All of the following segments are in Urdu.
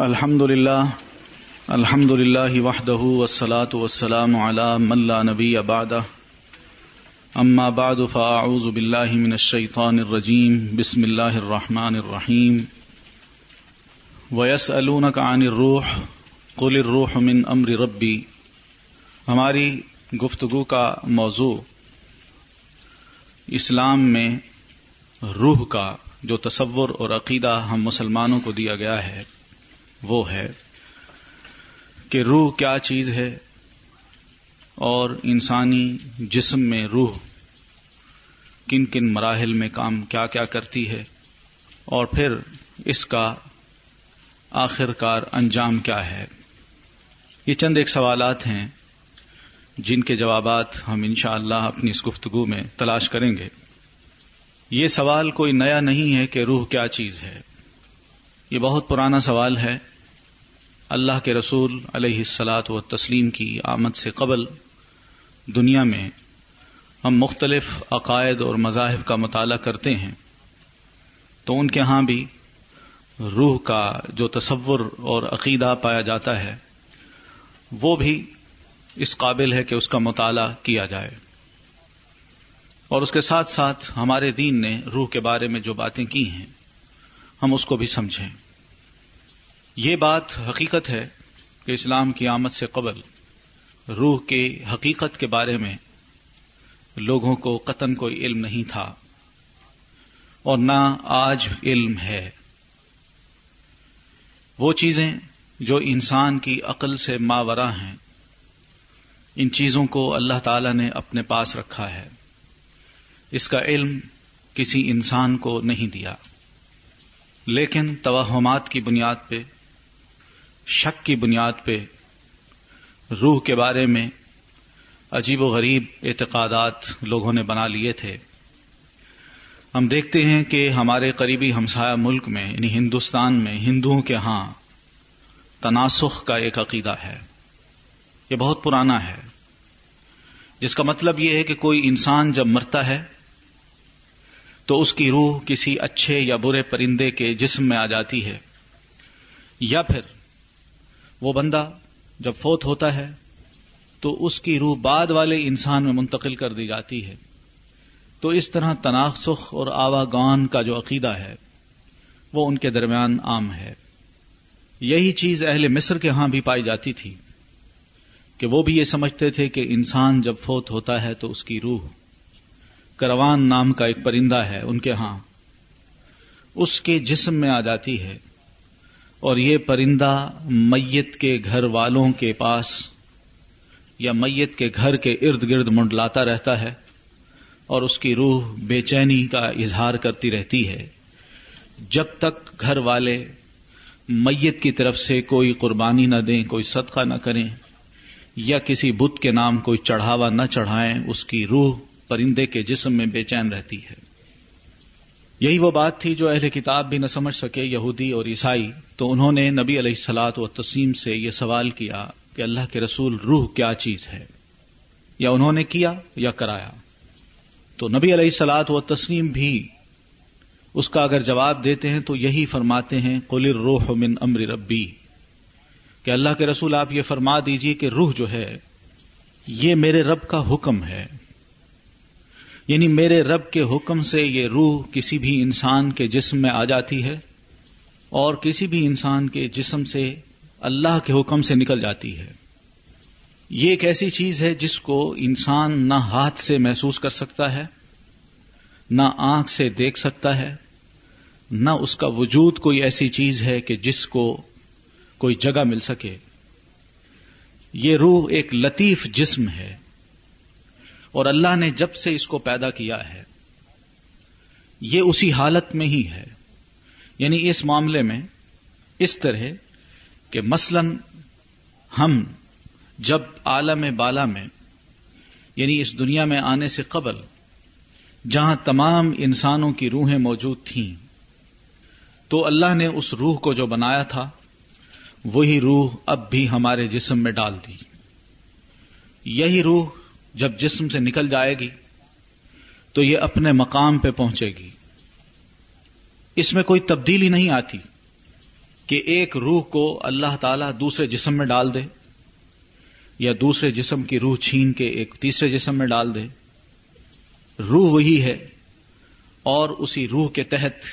الحمد لله الحمد لله وحده والصلاة والسلام على من لا نبي بعده أما بعد فأعوذ بالله من الشيطان الرجيم بسم الله الرحمن الرحيم ويسألونك عن الروح، قل الروح من أمر ربي ہماری گفتگو کا موضوع اسلام میں روح کا جو تصور اور عقیدہ ہم مسلمانوں کو دیا گیا ہے۔ وہ ہے کہ روح کیا چیز ہے اور انسانی جسم میں روح کن کن مراحل میں کام کیا کیا کرتی ہے اور پھر اس کا آخر کار انجام کیا ہے یہ چند ایک سوالات ہیں جن کے جوابات ہم انشاءاللہ اللہ اپنی اس گفتگو میں تلاش کریں گے۔ یہ سوال کوئی نیا نہیں ہے کہ روح کیا چیز ہے۔ یہ بہت پرانا سوال ہے۔ اللہ کے رسول علیہ السلاط و تسلیم کی آمد سے قبل دنیا میں ہم مختلف عقائد اور مذاہب کا مطالعہ کرتے ہیں، تو ان کے ہاں بھی روح کا جو تصور اور عقیدہ پایا جاتا ہے، وہ بھی اس قابل ہے کہ اس کا مطالعہ کیا جائے۔ اور اس کے ساتھ ساتھ ہمارے دین نے روح کے بارے میں جو باتیں کی ہیں، ہم اس کو بھی سمجھیں۔ یہ بات حقیقت ہے کہ اسلام کی آمد سے قبل روح کے حقیقت کے بارے میں لوگوں کو قطن کوئی علم نہیں تھا اور نہ آج علم ہے۔ وہ چیزیں جو انسان کی عقل سے ماورا ہیں، ان چیزوں کو اللہ تعالی نے اپنے پاس رکھا ہے۔ اس کا علم کسی انسان کو نہیں دیا۔ لیکن توہمات کی بنیاد پہ شک کی بنیاد پہ، روح کے بارے میں عجیب و غریب اعتقادات لوگوں نے بنا لیے تھے۔ ہم دیکھتے ہیں کہ ہمارے قریبی ہمسایہ ملک میں یعنی ہندوستان میں، ہندوؤں کے ہاں تناسخ کا ایک عقیدہ ہے۔ یہ بہت پرانا ہے۔ جس کا مطلب یہ ہے کہ کوئی انسان جب مرتا ہے، تو اس کی روح کسی اچھے یا برے پرندے کے جسم میں آ جاتی ہے، یا پھر وہ بندہ جب فوت ہوتا ہے تو اس کی روح بعد والے انسان میں منتقل کر دی جاتی ہے۔ تو اس طرح تناسخ اور آواگان کا جو عقیدہ ہے، وہ ان کے درمیان عام ہے۔ یہی چیز اہل مصر کے ہاں بھی پائی جاتی تھی کہ وہ بھی یہ سمجھتے تھے کہ انسان جب فوت ہوتا ہے تو اس کی روح کروان نام کا ایک پرندہ ہے ان کے ہاں۔ اس کے جسم میں آ جاتی ہے۔ اور یہ پرندہ میت کے گھر والوں کے پاس یا میت کے گھر کے ارد گرد منڈلاتا رہتا ہے اور اس کی روح بے چینی کا اظہار کرتی رہتی ہے۔ جب تک گھر والے میت کی طرف سے کوئی قربانی نہ دیں، کوئی صدقہ نہ کریں یا کسی بت کے نام کوئی چڑھاوا نہ چڑھائیں، اس کی روح پرندے کے جسم میں بے چین رہتی ہے۔ یہی وہ بات تھی جو اہل کتاب بھی نہ سمجھ سکے، یہودی اور عیسائی۔ تو انہوں نے نبی علیہ السلاط و تسیم سے یہ سوال کیا کہ اللہ کے رسول روح کیا چیز ہے؟ یا انہوں نے کیا یا کرایا؟ تو نبی علیہ السلاط و تسلیم بھی اس کا اگر جواب دیتے ہیں تو یہی فرماتے ہیں قلر روح من امر ربی کہ اللہ کے رسول آپ یہ فرما دیجیے کہ روح جو ہے، یہ میرے رب کا حکم ہے۔ یعنی میرے رب کے حکم سے یہ روح کسی بھی انسان کے جسم میں آ جاتی ہے اور کسی بھی انسان کے جسم سے اللہ کے حکم سے نکل جاتی ہے۔ یہ ایک ایسی چیز ہے جس کو انسان نہ ہاتھ سے محسوس کر سکتا ہے، نہ آنکھ سے دیکھ سکتا ہے، نہ اس کا وجود کوئی ایسی چیز ہے کہ جس کو کوئی جگہ مل سکے۔ یہ روح ایک لطیف جسم ہے۔ اور اللہ نے جب سے اس کو پیدا کیا ہے، یہ اسی حالت میں ہی ہے۔ یعنی اس معاملے میں اس طرح کہ مثلا ہم جب عالم بالا میں یعنی اس دنیا میں آنے سے قبل، جہاں تمام انسانوں کی روحیں موجود تھیں، تو اللہ نے اس روح کو جو بنایا تھا، وہی روح اب بھی ہمارے جسم میں ڈال دی۔ یہی روح جب جسم سے نکل جائے گی تو یہ اپنے مقام پہ پہنچے گی۔ اس میں کوئی تبدیلی نہیں آتی کہ ایک روح کو اللہ تعالی دوسرے جسم میں ڈال دے یا دوسرے جسم کی روح چھین کے ایک تیسرے جسم میں ڈال دے۔ روح وہی ہے اور اسی روح کے تحت،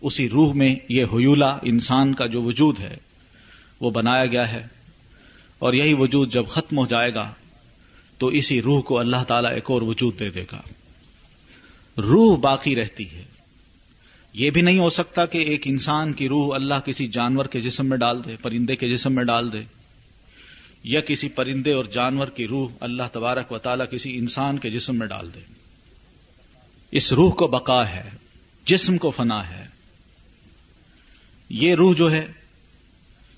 اسی روح میں یہ حیولہ انسان کا جو وجود ہے وہ بنایا گیا ہے اور یہی وجود جب ختم ہو جائے گا تو اسی روح کو اللہ تعالیٰ ایک اور وجود دے دے گا۔ روح باقی رہتی ہے۔ یہ بھی نہیں ہو سکتا کہ ایک انسان کی روح اللہ کسی جانور کے جسم میں ڈال دے، پرندے کے جسم میں ڈال دے، یا کسی پرندے اور جانور کی روح اللہ تبارک و تعالیٰ کسی انسان کے جسم میں ڈال دے۔ اس روح کو بقا ہے، جسم کو فنا ہے۔ یہ روح جو ہے،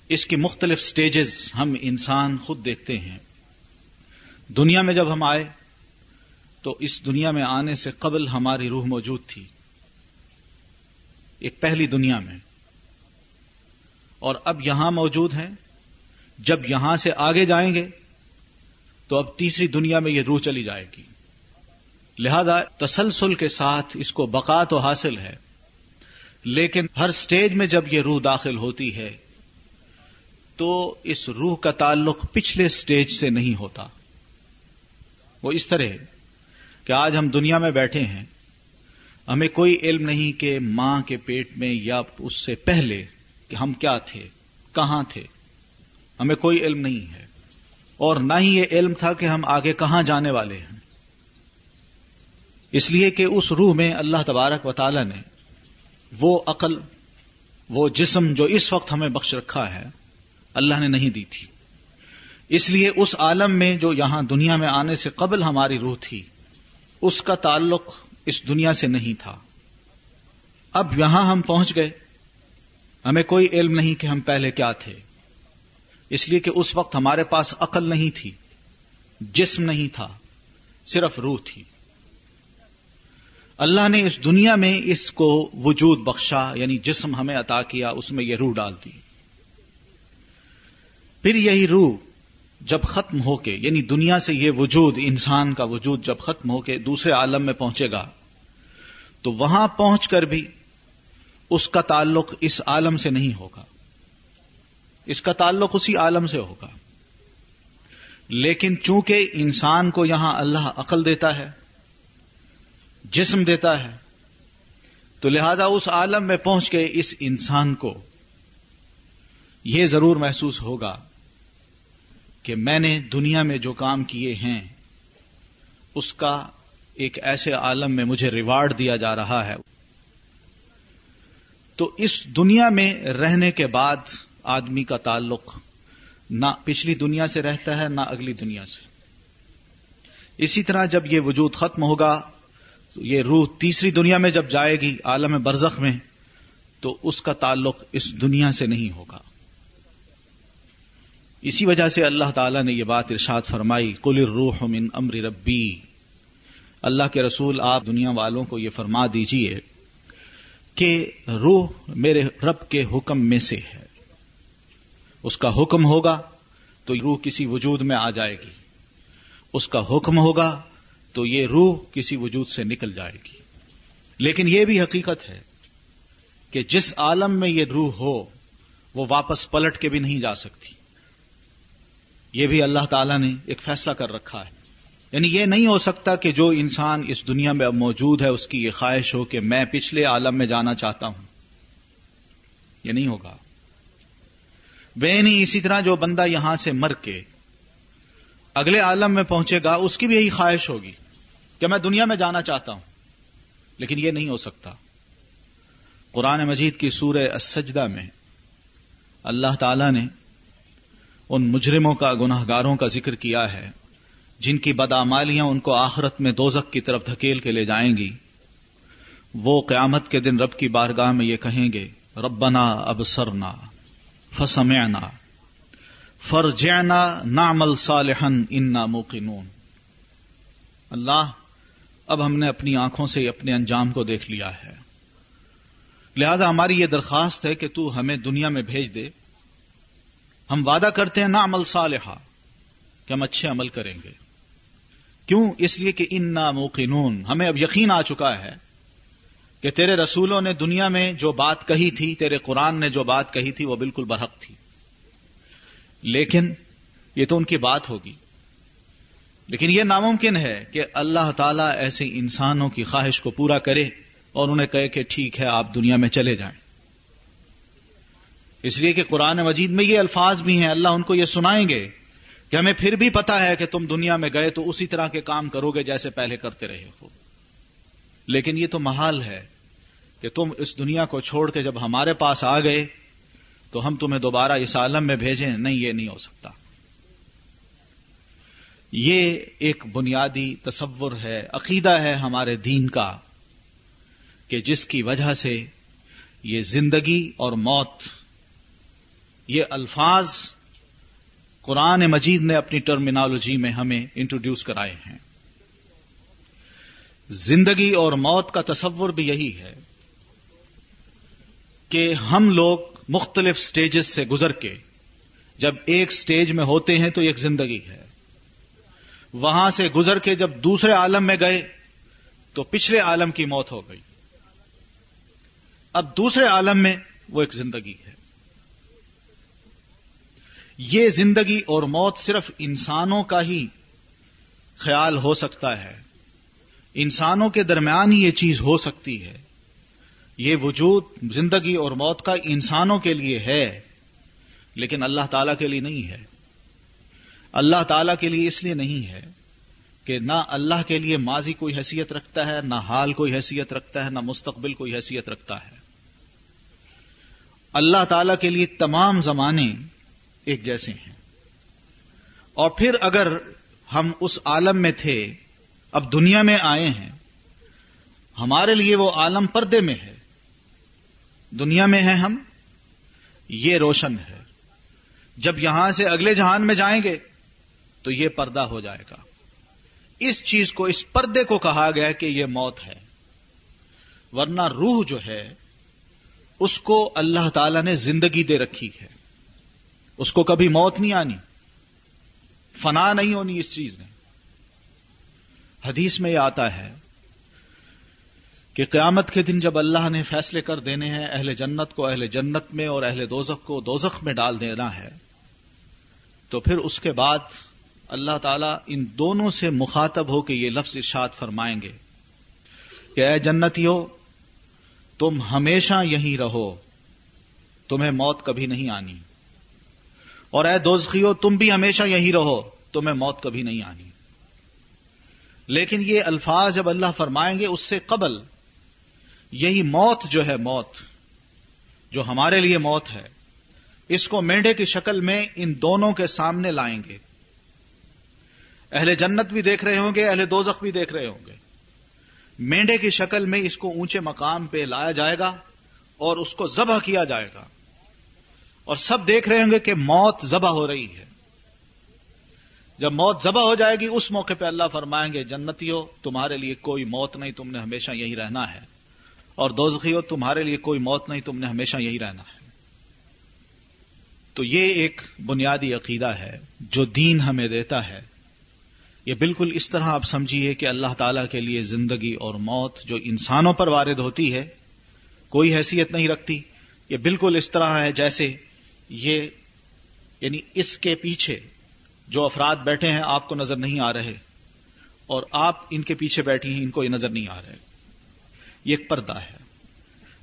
اس کی مختلف سٹیجز ہم انسان خود دیکھتے ہیں۔ دنیا میں جب ہم آئے تو اس دنیا میں آنے سے قبل ہماری روح موجود تھی۔ ایک پہلی دنیا میں۔ اور اب یہاں موجود ہے جب یہاں سے آگے جائیں گے تو اب تیسری دنیا میں یہ روح چلی جائے گی۔ لہذا تسلسل کے ساتھ اس کو بقا تو حاصل ہے۔ لیکن ہر سٹیج میں جب یہ روح داخل ہوتی ہے تو اس روح کا تعلق پچھلے سٹیج سے نہیں ہوتا۔ وہ اس طرح کہ آج ہم دنیا میں بیٹھے ہیں، ہمیں کوئی علم نہیں کہ ماں کے پیٹ میں یا اس سے پہلے کہ ہم کیا تھے، کہاں تھے۔ ہمیں کوئی علم نہیں ہے۔ اور نہ ہی یہ علم تھا کہ ہم آگے کہاں جانے والے ہیں۔ اس لیے کہ اس روح میں اللہ تبارک و تعالی نے وہ عقل، وہ جسم جو اس وقت ہمیں بخش رکھا ہے، اللہ نے نہیں دی تھی۔ اس لیے اس عالم میں جو یہاں دنیا میں آنے سے قبل ہماری روح تھی، اس کا تعلق اس دنیا سے نہیں تھا۔ اب یہاں ہم پہنچ گئے۔ ہمیں کوئی علم نہیں کہ ہم پہلے کیا تھے۔ اس لیے کہ اس وقت ہمارے پاس عقل نہیں تھی، جسم نہیں تھا، صرف روح تھی۔ اللہ نے اس دنیا میں اس کو وجود بخشا یعنی جسم ہمیں عطا کیا، اس میں یہ روح ڈال دی۔ پھر یہی روح جب ختم ہو کے یعنی دنیا سے یہ وجود، انسان کا وجود جب ختم ہو کے دوسرے عالم میں پہنچے گا، تو وہاں پہنچ کر بھی اس کا تعلق اس عالم سے نہیں ہوگا۔ اس کا تعلق اسی عالم سے ہوگا۔ لیکن چونکہ انسان کو یہاں اللہ عقل دیتا ہے، جسم دیتا ہے، تو لہذا اس عالم میں پہنچ کے اس انسان کو یہ ضرور محسوس ہوگا کہ میں نے دنیا میں جو کام کیے ہیں، اس کا ایک ایسے عالم میں مجھے ریوارڈ دیا جا رہا ہے۔ تو اس دنیا میں رہنے کے بعد آدمی کا تعلق نہ پچھلی دنیا سے رہتا ہے، نہ اگلی دنیا سے۔ اسی طرح جب یہ وجود ختم ہوگا تو یہ روح تیسری دنیا میں جب جائے گی، عالم برزخ میں، تو اس کا تعلق اس دنیا سے نہیں ہوگا۔ اسی وجہ سے اللہ تعالی نے یہ بات ارشاد فرمائی کل روح من امر ربی اللہ کے رسول، آپ دنیا والوں کو یہ فرما دیجیے کہ روح میرے رب کے حکم میں سے ہے۔ اس کا حکم ہوگا تو روح کسی وجود میں آ جائے گی۔ اس کا حکم ہوگا تو یہ روح کسی وجود سے نکل جائے گی۔ لیکن یہ بھی حقیقت ہے کہ جس عالم میں یہ روح ہو، وہ واپس پلٹ کے بھی نہیں جا سکتی۔ یہ بھی اللہ تعالیٰ نے ایک فیصلہ کر رکھا ہے۔ یعنی یہ نہیں ہو سکتا کہ جو انسان اس دنیا میں اب موجود ہے، اس کی یہ خواہش ہو کہ میں پچھلے عالم میں جانا چاہتا ہوں۔ یہ نہیں ہوگا۔ بے نہیں اسی طرح جو بندہ یہاں سے مر کے اگلے عالم میں پہنچے گا، اس کی بھی یہی خواہش ہوگی کہ میں دنیا میں جانا چاہتا ہوں۔ لیکن یہ نہیں ہو سکتا۔ قرآن مجید کی سورہ السجدہ میں اللہ تعالی نے ان مجرموں کا گناہ گاروں کا ذکر کیا ہے۔ جن کی بدامالیاں ان کو آخرت میں دوزک کی طرف دھکیل کے لے جائیں گی۔ وہ قیامت کے دن رب کی بارگاہ میں یہ کہیں گے، ربنا اب سرنا فسمعنا۔ فرجعنا نعمل صالحن انا موقنون۔ اللہ، اب ہم نے اپنی آنکھوں سے اپنے انجام کو دیکھ لیا ہے۔ لہذا ہماری یہ درخواست ہے کہ تو ہمیں دنیا میں بھیج دے۔ ہم وعدہ کرتے ہیں نا عمل صالحہ، کہ ہم اچھے عمل کریں گے۔ کیوں؟ اس لیے کہ ان نا موقنون۔ ہمیں اب یقین آ چکا ہے کہ تیرے رسولوں نے دنیا میں جو بات کہی تھی، تیرے قرآن نے جو بات کہی تھی، وہ بالکل برحق تھی۔ لیکن یہ تو ان کی بات ہوگی۔ لیکن یہ ناممکن ہے کہ اللہ تعالیٰ ایسے انسانوں کی خواہش کو پورا کرے اور انہیں کہے کہ ٹھیک ہے، آپ دنیا میں چلے جائیں۔ اس لیے کہ قرآن مجید میں یہ الفاظ بھی ہیں، اللہ ان کو یہ سنائیں گے کہ ہمیں پھر بھی پتا ہے کہ تم دنیا میں گئے تو اسی طرح کے کام کرو گے جیسے پہلے کرتے رہے ہو۔ لیکن یہ تو محال ہے کہ تم اس دنیا کو چھوڑ کے جب ہمارے پاس آ گئے تو ہم تمہیں دوبارہ اس عالم میں بھیجیں، نہیں، یہ نہیں ہو سکتا۔ یہ ایک بنیادی تصور ہے، عقیدہ ہے ہمارے دین کا کہ جس کی وجہ سے یہ زندگی اور موت یہ الفاظ قرآن مجید نے اپنی ٹرمینالوجی میں ہمیں انٹروڈیوس کرائے ہیں۔ زندگی اور موت کا تصور بھی یہی ہے کہ ہم لوگ مختلف سٹیجز سے گزر کے جب ایک سٹیج میں ہوتے ہیں تو ایک زندگی ہے۔ وہاں سے گزر کے جب دوسرے عالم میں گئے تو پچھلے عالم کی موت ہو گئی۔ اب دوسرے عالم میں وہ ایک زندگی ہے۔ یہ زندگی اور موت صرف انسانوں کا ہی خیال ہو سکتا ہے۔ انسانوں کے درمیان ہی یہ چیز ہو سکتی ہے۔ یہ وجود زندگی اور موت کا انسانوں کے لیے ہے، لیکن اللہ تعالی کے لیے نہیں ہے۔ اللہ تعالی کے لیے اس لیے نہیں ہے کہ نہ اللہ کے لیے ماضی کوئی حیثیت رکھتا ہے، نہ حال کوئی حیثیت رکھتا ہے، نہ مستقبل کوئی حیثیت رکھتا ہے۔ اللہ تعالی کے لیے تمام زمانے ایک جیسے ہیں۔ اور پھر اگر ہم اس عالم میں تھے، اب دنیا میں آئے ہیں، ہمارے لیے وہ عالم پردے میں ہے۔ دنیا میں ہیں ہم، یہ روشن ہے۔ جب یہاں سے اگلے جہان میں جائیں گے، تو یہ پردہ ہو جائے گا۔ اس چیز کو، اس پردے کو کہا گیا کہ یہ موت ہے۔ ورنہ روح جو ہے، اس کو اللہ تعالی نے زندگی دے رکھی ہے۔ اس کو کبھی موت نہیں آنی۔ فنا نہیں ہونی اس چیز میں۔ حدیث میں یہ آتا ہے کہ قیامت کے دن جب اللہ نے فیصلے کر دینے ہیں، اہل جنت کو اہل جنت میں اور اہل دوزخ کو دوزخ میں ڈال دینا ہے، تو پھر اس کے بعد اللہ تعالیٰ ان دونوں سے مخاطب ہو کے یہ لفظ ارشاد فرمائیں گے کہ اے جنتیو تم ہمیشہ یہیں رہو، تمہیں موت کبھی نہیں آنی۔ اور اے دوزخیو، تم بھی ہمیشہ یہیں رہو تمہیں موت کبھی نہیں آنی۔ لیکن یہ الفاظ جب اللہ فرمائیں گے، اس سے قبل یہی موت جو ہے موت، جو ہمارے لیے موت ہے، اس کو مینڈے کی شکل میں ان دونوں کے سامنے لائیں گے۔ اہل جنت بھی دیکھ رہے ہوں گے، اہل دوزخ بھی دیکھ رہے ہوں گے۔ مینڈے کی شکل میں اس کو اونچے مقام پہ لایا جائے گا اور اس کو ذبح کیا جائے گا۔ اور سب دیکھ رہے ہوں گے کہ موت ذبح ہو رہی ہے۔ جب موت ذبح ہو جائے گی، اس موقع پہ اللہ فرمائیں گے جنتی ہو تمہارے لیے کوئی موت نہیں، تم نے ہمیشہ یہی رہنا ہے۔ اور دوزخی ہو تمہارے لیے کوئی موت نہیں، تم نے ہمیشہ یہی رہنا ہے۔ تو یہ ایک بنیادی عقیدہ ہے جو دین ہمیں دیتا ہے۔ یہ بالکل اس طرح آپ سمجھیے کہ اللہ تعالی کے لیے زندگی اور موت جو انسانوں پر وارد ہوتی ہے، کوئی حیثیت نہیں رکھتی۔ یہ بالکل اس طرح ہے جیسے یہ یعنی اس کے پیچھے جو افراد بیٹھے ہیں آپ کو نظر نہیں آ رہے اور آپ ان کے پیچھے بیٹھی ہیں، ان کو یہ نظر نہیں آ رہے۔ یہ ایک پردہ ہے۔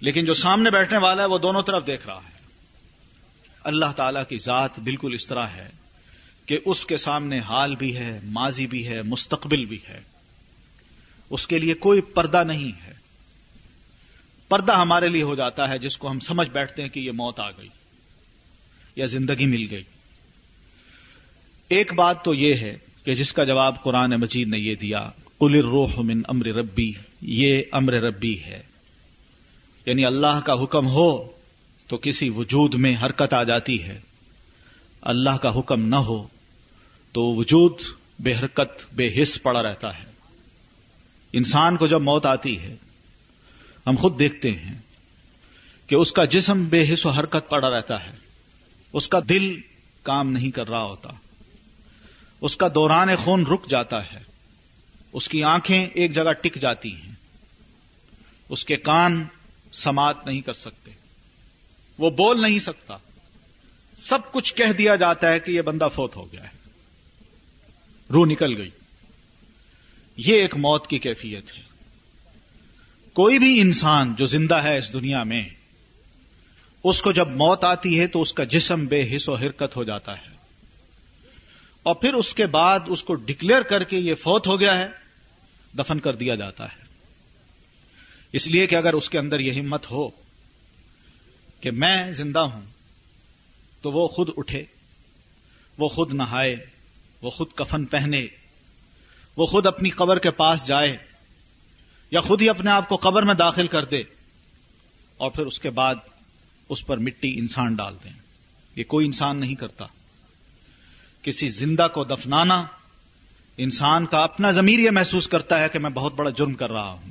لیکن جو سامنے بیٹھنے والا ہے، وہ دونوں طرف دیکھ رہا ہے۔ اللہ تعالی کی ذات بالکل اس طرح ہے کہ اس کے سامنے حال بھی ہے، ماضی بھی ہے، مستقبل بھی ہے۔ اس کے لیے کوئی پردہ نہیں ہے۔ پردہ ہمارے لیے ہو جاتا ہے جس کو ہم سمجھ بیٹھتے ہیں کہ یہ موت آ گئی۔ یا زندگی مل گئی۔ ایک بات تو یہ ہے کہ جس کا جواب قرآن مجید نے یہ دیا، قل الروح من امر ربی یہ امر ربی ہے۔ یعنی اللہ کا حکم ہو تو کسی وجود میں حرکت آ جاتی ہے۔ اللہ کا حکم نہ ہو تو وجود بے حرکت، بے حص پڑا رہتا ہے۔ انسان کو جب موت آتی ہے، ہم خود دیکھتے ہیں کہ اس کا جسم بے حص و حرکت پڑا رہتا ہے۔ اس کا دل کام نہیں کر رہا ہوتا۔ اس کا دوران خون رک جاتا ہے۔ اس کی آنکھیں ایک جگہ ٹک جاتی ہیں۔ اس کے کان سماعت نہیں کر سکتے۔ وہ بول نہیں سکتا۔ سب کچھ کہہ دیا جاتا ہے کہ یہ بندہ فوت ہو گیا ہے۔ روح نکل گئی۔ یہ ایک موت کی کیفیت ہے۔ کوئی بھی انسان جو زندہ ہے اس دنیا میں اس کو جب موت آتی ہے تو اس کا جسم بے حص و حرکت ہو جاتا ہے۔ اور پھر اس کے بعد اس کو ڈکلیئر کر کے یہ فوت ہو گیا ہے، دفن کر دیا جاتا ہے۔ اس لیے کہ اگر اس کے اندر یہ ہمت ہو کہ میں زندہ ہوں، تو وہ خود اٹھے، وہ خود نہائے، وہ خود کفن پہنے، وہ خود اپنی قبر کے پاس جائے، یا خود ہی اپنے آپ کو قبر میں داخل کر دے۔ اور پھر اس کے بعد اس پر مٹی انسان ڈال دیں یہ کوئی انسان نہیں کرتا۔ کسی زندہ کو دفنانا انسان کا اپنا ضمیر یہ محسوس کرتا ہے کہ میں بہت بڑا جرم کر رہا ہوں۔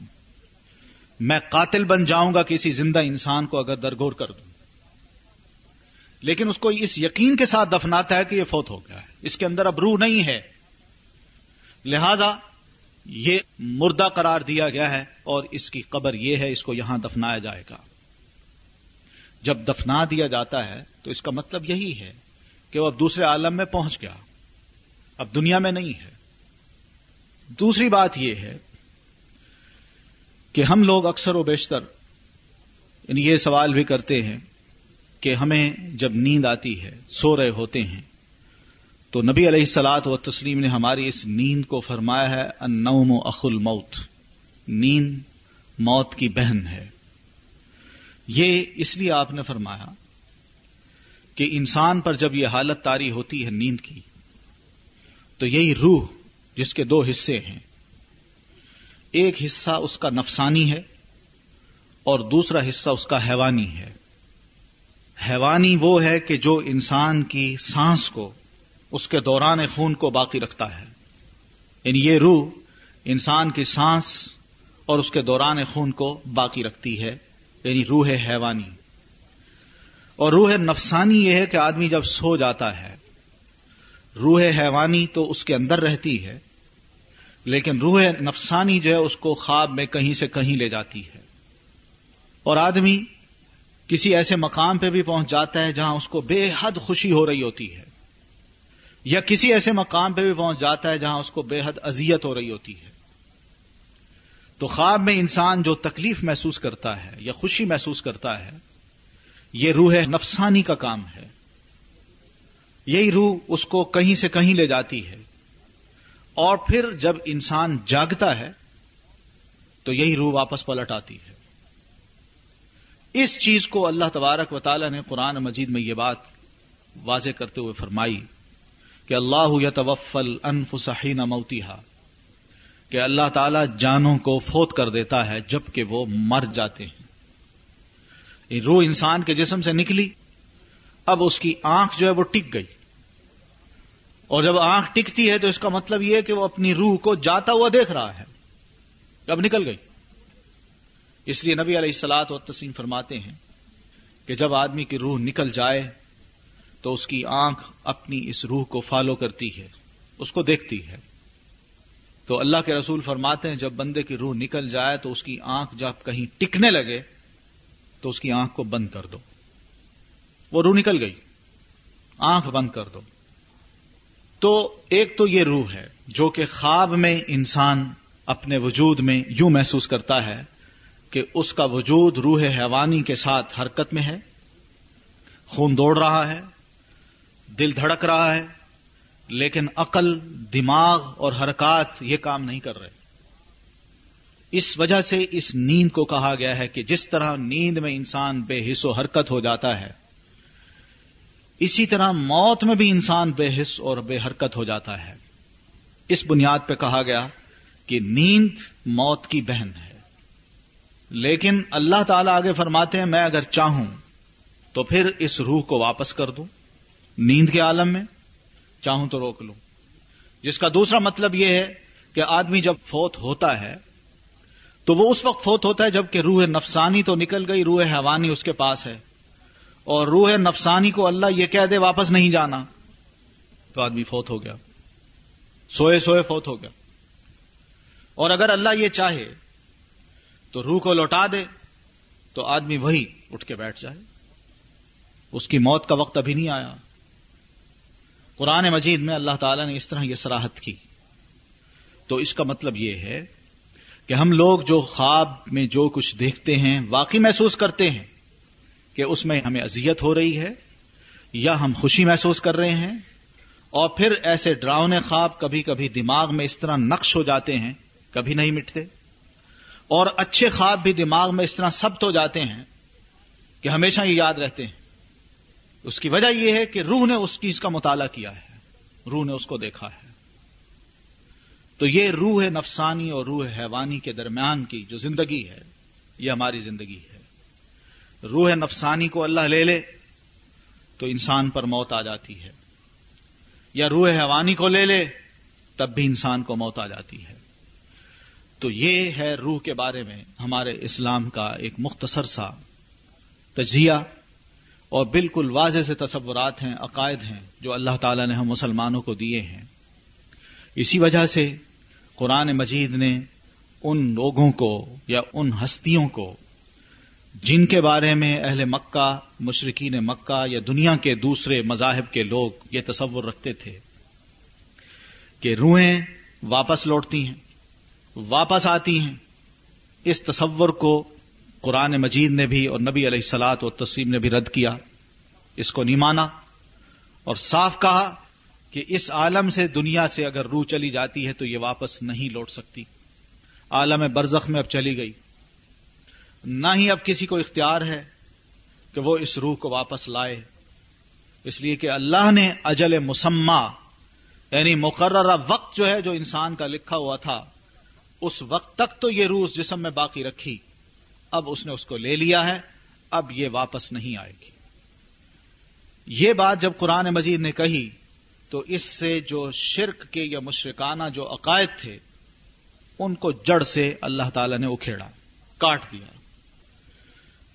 میں قاتل بن جاؤں گا کسی زندہ انسان کو اگر درگور کر دوں۔ لیکن اس کو اس یقین کے ساتھ دفناتا ہے کہ یہ فوت ہو گیا ہے۔ اس کے اندر اب روح نہیں ہے۔ لہذا یہ مردہ قرار دیا گیا ہے اور اس کی قبر یہ ہے، اس کو یہاں دفنایا جائے گا۔ جب دفنا دیا جاتا ہے تو اس کا مطلب یہی ہے کہ وہ اب دوسرے عالم میں پہنچ گیا۔ اب دنیا میں نہیں ہے۔ دوسری بات یہ ہے کہ ہم لوگ اکثر و بیشتر یعنی یہ سوال بھی کرتے ہیں کہ ہمیں جب نیند آتی ہے، سو رہے ہوتے ہیں، تو نبی علیہ السلاط و تسلیم نے ہماری اس نیند کو فرمایا ہے، النوم و اخ الموت۔ نیند موت کی بہن ہے۔ یہ اس لیے آپ نے فرمایا کہ انسان پر جب یہ حالت تاری ہوتی ہے نیند کی، تو یہی روح جس کے دو حصے ہیں، ایک حصہ اس کا نفسانی ہے اور دوسرا حصہ اس کا حیوانی ہے۔ حیوانی وہ ہے کہ جو انسان کی سانس کو، اس کے دوران خون کو باقی رکھتا ہے۔ یعنی یہ روح انسان کی سانس اور اس کے دوران خون کو باقی رکھتی ہے۔ یعنی روح حیوانی۔ اور روح نفسانی یہ ہے کہ آدمی جب سو جاتا ہے، روح حیوانی تو اس کے اندر رہتی ہے، لیکن روح نفسانی جو ہے اس کو خواب میں کہیں سے کہیں لے جاتی ہے۔ اور آدمی کسی ایسے مقام پہ بھی پہنچ جاتا ہے جہاں اس کو بے حد خوشی ہو رہی ہوتی ہے، یا کسی ایسے مقام پہ بھی پہنچ جاتا ہے جہاں اس کو بے حد اذیت ہو رہی ہوتی ہے۔ تو خواب میں انسان جو تکلیف محسوس کرتا ہے یا خوشی محسوس کرتا ہے، یہ روح نفسانی کا کام ہے۔ یہی روح اس کو کہیں سے کہیں لے جاتی ہے۔ اور پھر جب انسان جاگتا ہے، تو یہی روح واپس پلٹ آتی ہے۔ اس چیز کو اللہ تبارک و تعالی نے قرآن مجید میں یہ بات واضح کرتے ہوئے فرمائی کہ اللہ یا توفل انفسحین موتیہ کہ اللہ تعالی جانوں کو فوت کر دیتا ہے جبکہ وہ مر جاتے ہیں۔ روح انسان کے جسم سے نکلی۔ اب اس کی آنکھ جو ہے وہ ٹک گئی۔ اور جب آنکھ ٹکتی ہے تو اس کا مطلب یہ کہ وہ اپنی روح کو جاتا ہوا دیکھ رہا ہے۔ اب نکل گئی۔ اس لیے نبی علیہ السلاط و تسیم فرماتے ہیں کہ جب آدمی کی روح نکل جائے تو اس کی آنکھ اپنی اس روح کو فالو کرتی ہے، اس کو دیکھتی ہے۔ تو اللہ کے رسول فرماتے ہیں، جب بندے کی روح نکل جائے تو اس کی آنکھ جب کہیں ٹکنے لگے تو اس کی آنکھ کو بند کر دو۔ وہ روح نکل گئی۔ آنکھ بند کر دو۔ تو ایک تو یہ روح ہے جو کہ خواب میں انسان اپنے وجود میں یوں محسوس کرتا ہے کہ اس کا وجود روح حیوانی کے ساتھ حرکت میں ہے، خون دوڑ رہا ہے، دل دھڑک رہا ہے لیکن عقل، دماغ اور حرکات یہ کام نہیں کر رہے۔ اس وجہ سے اس نیند کو کہا گیا ہے کہ جس طرح نیند میں انسان بے حص و حرکت ہو جاتا ہے، اسی طرح موت میں بھی انسان بے حص اور بے حرکت ہو جاتا ہے۔ اس بنیاد پہ کہا گیا کہ نیند موت کی بہن ہے۔ لیکن اللہ تعالی آگے فرماتے ہیں، میں اگر چاہوں تو پھر اس روح کو واپس کر دوں۔ نیند کے عالم میں چاہوں تو روک لوں۔ جس کا دوسرا مطلب یہ ہے کہ آدمی جب فوت ہوتا ہے، تو وہ اس وقت فوت ہوتا ہے جبکہ روح نفسانی تو نکل گئی، روح حیوانی اس کے پاس ہے۔ اور روح نفسانی کو اللہ یہ کہہ دے، واپس نہیں جانا۔ تو آدمی فوت ہو گیا۔ سوئے سوئے فوت ہو گیا۔ اور اگر اللہ یہ چاہے تو روح کو لوٹا دے، تو آدمی وہی اٹھ کے بیٹھ جائے۔ اس کی موت کا وقت ابھی نہیں آیا۔ قرآن مجید میں اللہ تعالی نے اس طرح یہ سراہت کی۔ تو اس کا مطلب یہ ہے کہ ہم لوگ جو خواب میں جو کچھ دیکھتے ہیں، واقعی محسوس کرتے ہیں کہ اس میں ہمیں اذیت ہو رہی ہے یا ہم خوشی محسوس کر رہے ہیں اور پھر ایسے ڈراؤنے خواب کبھی کبھی دماغ میں اس طرح نقش ہو جاتے ہیں، کبھی نہیں مٹتے۔ اور اچھے خواب بھی دماغ میں اس طرح سبت ہو جاتے ہیں کہ ہمیشہ یہ یاد رہتے ہیں۔ اس کی وجہ یہ ہے کہ روح نے اس چیز کا مطالعہ کیا ہے۔ روح نے اس کو دیکھا ہے۔ تو یہ روح نفسانی اور روح حیوانی کے درمیان کی جو زندگی ہے، یہ ہماری زندگی ہے۔ روح نفسانی کو اللہ لے لے تو انسان پر موت آ جاتی ہے۔ یا روح حیوانی کو لے لے تب بھی انسان کو موت آ جاتی ہے۔ تو یہ ہے روح کے بارے میں ہمارے اسلام کا ایک مختصر سا تجزیہ۔ اور بالکل واضح سے تصورات ہیں، عقائد ہیں، جو اللہ تعالی نے ہم مسلمانوں کو دیے ہیں۔ اسی وجہ سے قرآن مجید نے ان لوگوں کو یا ان ہستیوں کو، جن کے بارے میں اہل مکہ مشرقین مکہ یا دنیا کے دوسرے مذاہب کے لوگ یہ تصور رکھتے تھے کہ روحیں واپس لوٹتی ہیں، واپس آتی ہیں۔ اس تصور کو قرآن مجید نے بھی اور نبی علیہ السلاط و تسیم نے بھی رد کیا، اس کو نہیں مانا۔ اور صاف کہا کہ اس عالم سے دنیا سے اگر روح چلی جاتی ہے تو یہ واپس نہیں لوٹ سکتی۔ عالم برزخ میں اب چلی گئی۔ نہ ہی اب کسی کو اختیار ہے کہ وہ اس روح کو واپس لائے۔ اس لیے کہ اللہ نے اجل مسمہ یعنی مقررہ وقت جو ہے جو انسان کا لکھا ہوا تھا، اس وقت تک تو یہ روح اس جسم میں باقی رکھی۔ اب اس نے اس کو لے لیا ہے، اب یہ واپس نہیں آئے گی۔ یہ بات جب قرآن مجید نے کہی، تو اس سے جو شرک کے یا مشرکانہ جو عقائد تھے، ان کو جڑ سے اللہ تعالی نے اکھیڑا، کاٹ دیا۔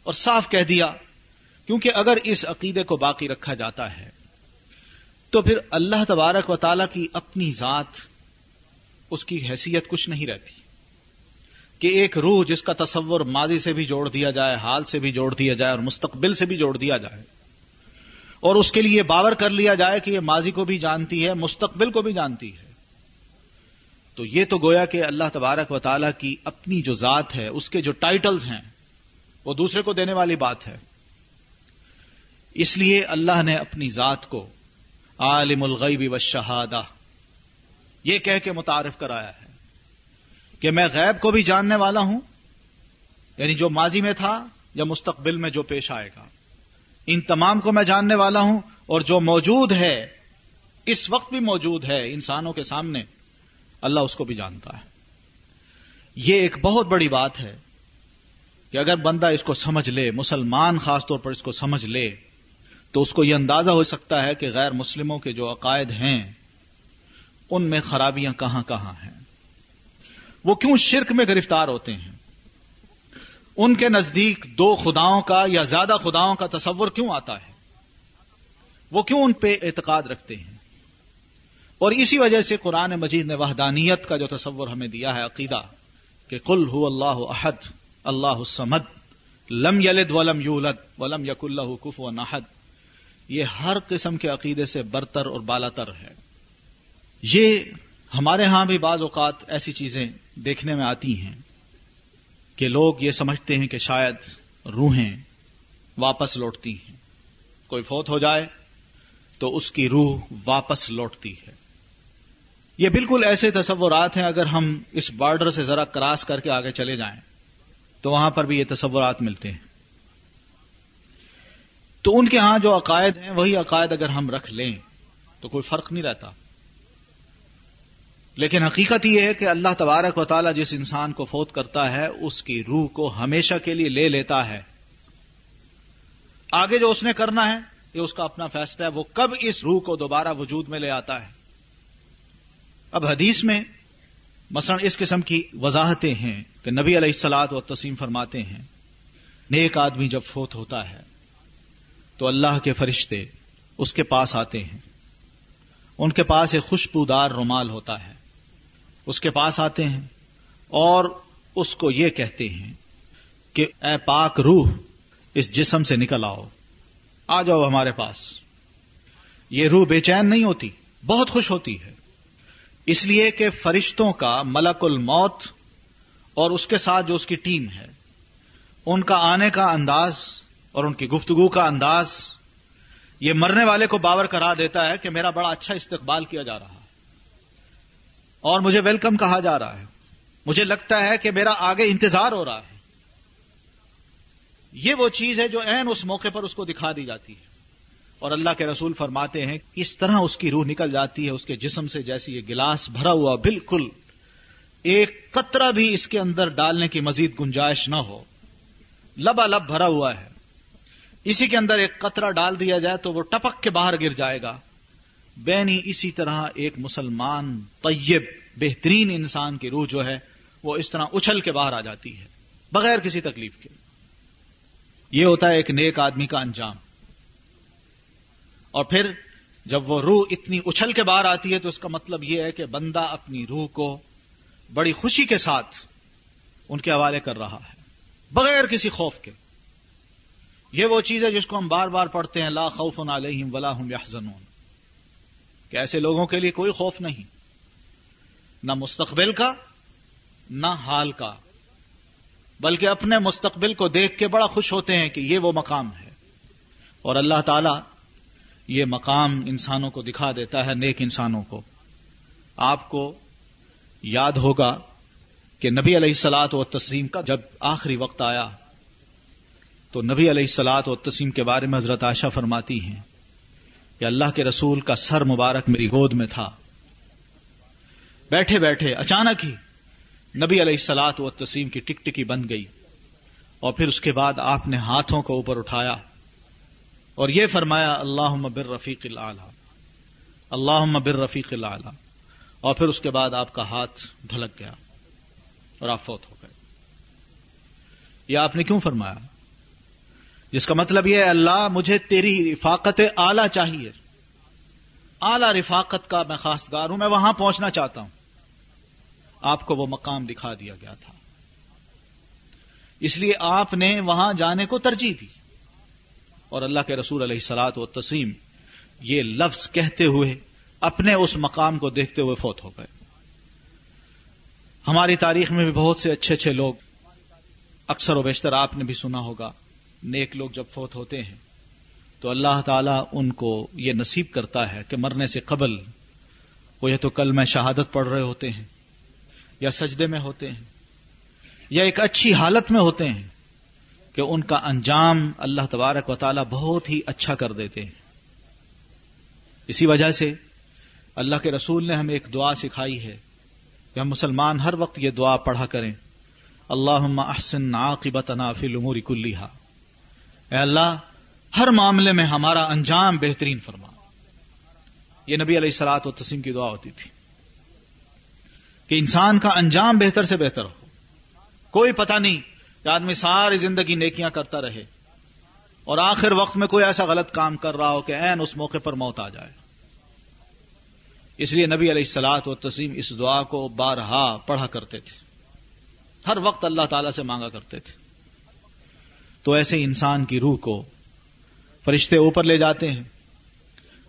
اور صاف کہہ دیا، کیونکہ اگر اس عقیدے کو باقی رکھا جاتا ہے، تو پھر اللہ تبارک و تعالی کی اپنی ذات، اس کی حیثیت کچھ نہیں رہتی۔ کہ ایک روح جس کا تصور ماضی سے بھی جوڑ دیا جائے، حال سے بھی جوڑ دیا جائے اور مستقبل سے بھی جوڑ دیا جائے، اور اس کے لیے باور کر لیا جائے کہ یہ ماضی کو بھی جانتی ہے، مستقبل کو بھی جانتی ہے۔ تو یہ تو گویا کہ اللہ تبارک و تعالی کی اپنی جو ذات ہے، اس کے جو ٹائٹلز ہیں، وہ دوسرے کو دینے والی بات ہے۔ اس لیے اللہ نے اپنی ذات کو عالم الغیب و شہادہ یہ کہہ کے متعارف کرایا ہے۔ کہ میں غیب کو بھی جاننے والا ہوں یعنی جو ماضی میں تھا یا مستقبل میں جو پیش آئے گا۔ ان تمام کو میں جاننے والا ہوں اور جو موجود ہے، اس وقت بھی موجود ہے انسانوں کے سامنے، اللہ اس کو بھی جانتا ہے۔ یہ ایک بہت بڑی بات ہے کہ اگر بندہ اس کو سمجھ لے، مسلمان خاص طور پر اس کو سمجھ لے، تو اس کو یہ اندازہ ہو سکتا ہے کہ غیر مسلموں کے جو عقائد ہیں، ان میں خرابیاں کہاں کہاں ہیں۔ وہ کیوں شرک میں گرفتار ہوتے ہیں؟ ان کے نزدیک دو خداؤں کا یا زیادہ خداؤں کا تصور کیوں آتا ہے؟ وہ کیوں ان پہ اعتقاد رکھتے ہیں؟ اور اسی وجہ سے قرآن مجید نے وحدانیت کا جو تصور ہمیں دیا ہے، عقیدہ کہ کل ہو اللہ عہد اللہ سمد لم یلد ولم یولد، ولم یق اللہ کف و نحد یہ ہر قسم کے عقیدے سے برتر اور بالاتر ہے۔ یہ ہمارے ہاں بھی بعض اوقات ایسی چیزیں دیکھنے میں آتی ہیں کہ لوگ یہ سمجھتے ہیں کہ شاید روحیں واپس لوٹتی ہیں۔ کوئی فوت ہو جائے تو اس کی روح واپس لوٹتی ہے۔ یہ بالکل ایسے تصورات ہیں اگر ہم اس بارڈر سے ذرا کراس کر کے آگے چلے جائیں تو وہاں پر بھی یہ تصورات ملتے ہیں۔ تو ان کے ہاں جو عقائد ہیں، وہی عقائد اگر ہم رکھ لیں تو کوئی فرق نہیں رہتا۔ لیکن حقیقت یہ ہے کہ اللہ تبارک و تعالیٰ جس انسان کو فوت کرتا ہے، اس کی روح کو ہمیشہ کے لیے لے لیتا ہے۔ آگے جو اس نے کرنا ہے، یہ اس کا اپنا فیصلہ ہے، وہ کب اس روح کو دوبارہ وجود میں لے آتا ہے۔ اب حدیث میں مثلا اس قسم کی وضاحتیں ہیں کہ نبی علیہ السلاط و تسیم فرماتے ہیں، نیک آدمی جب فوت ہوتا ہے، تو اللہ کے فرشتے اس کے پاس آتے ہیں۔ ان کے پاس ایک خوشبودار رومال ہوتا ہے۔ اس کے پاس آتے ہیں اور اس کو یہ کہتے ہیں کہ اے پاک روح، اس جسم سے نکل آؤ۔ آ جاؤ ہمارے پاس۔ یہ روح بے چین نہیں ہوتی، بہت خوش ہوتی ہے۔ اس لیے کہ فرشتوں کا ملک الموت اور اس کے ساتھ جو اس کی ٹیم ہے، ان کا آنے کا انداز اور ان کی گفتگو کا انداز یہ مرنے والے کو باور کرا دیتا ہے کہ میرا بڑا اچھا استقبال کیا جا رہا ہے۔ اور مجھے ویلکم کہا جا رہا ہے۔ مجھے لگتا ہے کہ میرا آگے انتظار ہو رہا ہے۔ یہ وہ چیز ہے جو این اس موقع پر اس کو دکھا دی جاتی ہے۔ اور اللہ کے رسول فرماتے ہیں، اس طرح اس کی روح نکل جاتی ہے، اس کے جسم سے جیسے یہ گلاس بھرا ہوا بالکل ایک قطرہ بھی اس کے اندر ڈالنے کی مزید گنجائش نہ ہو۔ لبا لب بھرا ہوا ہے۔ اسی کے اندر ایک قطرہ ڈال دیا جائے تو وہ ٹپک کے باہر گر جائے گا۔ بینی اسی طرح ایک مسلمان طیب بہترین انسان کی روح جو ہے، وہ اس طرح اچھل کے باہر آ جاتی ہے، بغیر کسی تکلیف کے۔ یہ ہوتا ہے ایک نیک آدمی کا انجام۔ اور پھر جب وہ روح اتنی اچھل کے باہر آتی ہے، تو اس کا مطلب یہ ہے کہ بندہ اپنی روح کو بڑی خوشی کے ساتھ ان کے حوالے کر رہا ہے، بغیر کسی خوف کے۔ یہ وہ چیز ہے جس کو ہم بار بار پڑھتے ہیں، لا خوف علیہم ولا هم يحزنون کہ ایسے لوگوں کے لیے کوئی خوف نہیں۔ نہ مستقبل کا، نہ حال کا۔ بلکہ اپنے مستقبل کو دیکھ کے بڑا خوش ہوتے ہیں کہ یہ وہ مقام ہے۔ اور اللہ تعالی یہ مقام انسانوں کو دکھا دیتا ہے، نیک انسانوں کو۔ آپ کو یاد ہوگا کہ نبی علیہ السلاط و تسلیم کا جب آخری وقت آیا، تو نبی علیہ السلاط و تسلیم کے بارے میں حضرت عائشہ فرماتی ہیں کہ اللہ کے رسول کا سر مبارک میری گود میں تھا۔ بیٹھے بیٹھے اچانک ہی نبی علیہ السلاط و تسلیم کی ٹک ٹکی بن گئی اور پھر اس کے بعد آپ نے ہاتھوں کو اوپر اٹھایا اور یہ فرمایا اللہ بر رفیق اللہ بر رفیق اللہ اور پھر اس کے بعد آپ کا ہاتھ ڈھلک گیا اور آپ فوت ہو گئے۔ یہ آپ نے کیوں فرمایا؟ جس کا مطلب یہ ہے اللہ مجھے تیری رفاقت اعلی چاہیے۔ اعلی رفاقت کا میں خاصگار ہوں، میں وہاں پہنچنا چاہتا ہوں۔ آپ کو وہ مقام دکھا دیا گیا تھا۔ اس لیے آپ نے وہاں جانے کو ترجیح دی۔ اور اللہ کے رسول علیہ سلاد و تسیم یہ لفظ کہتے ہوئے اپنے اس مقام کو دیکھتے ہوئے فوت ہو گئے۔ ہماری تاریخ میں بھی بہت سے اچھے اچھے لوگ، اکثر و بیشتر آپ نے بھی سنا ہوگا۔ نیک لوگ جب فوت ہوتے ہیں، تو اللہ تعالیٰ ان کو یہ نصیب کرتا ہے کہ مرنے سے قبل وہ یہ تو کل میں شہادت پڑھ رہے ہوتے ہیں، یا سجدے میں ہوتے ہیں، یا ایک اچھی حالت میں ہوتے ہیں کہ ان کا انجام اللہ تبارک و تعالیٰ بہت ہی اچھا کر دیتے ہیں۔ اسی وجہ سے اللہ کے رسول نے ہمیں ایک دعا سکھائی ہے کہ ہم مسلمان ہر وقت یہ دعا پڑھا کریں۔ اللہ احسن عاقبتنا فی الامور کلیہا اے اللہ، ہر معاملے میں ہمارا انجام بہترین فرما۔ یہ نبی علیہ سلاط و تسیم کی دعا ہوتی تھی کہ انسان کا انجام بہتر سے بہتر ہو۔ کوئی پتہ نہیں کہ آدمی ساری زندگی نیکیاں کرتا رہے اور آخر وقت میں کوئی ایسا غلط کام کر رہا ہو کہ این اس موقع پر موت آ جائے۔ اس لیے نبی علیہ السلاط و تسیم اس دعا کو بارہا پڑھا کرتے تھے۔ ہر وقت اللہ تعالی سے مانگا کرتے تھے۔ تو ایسے انسان کی روح کو فرشتے اوپر لے جاتے ہیں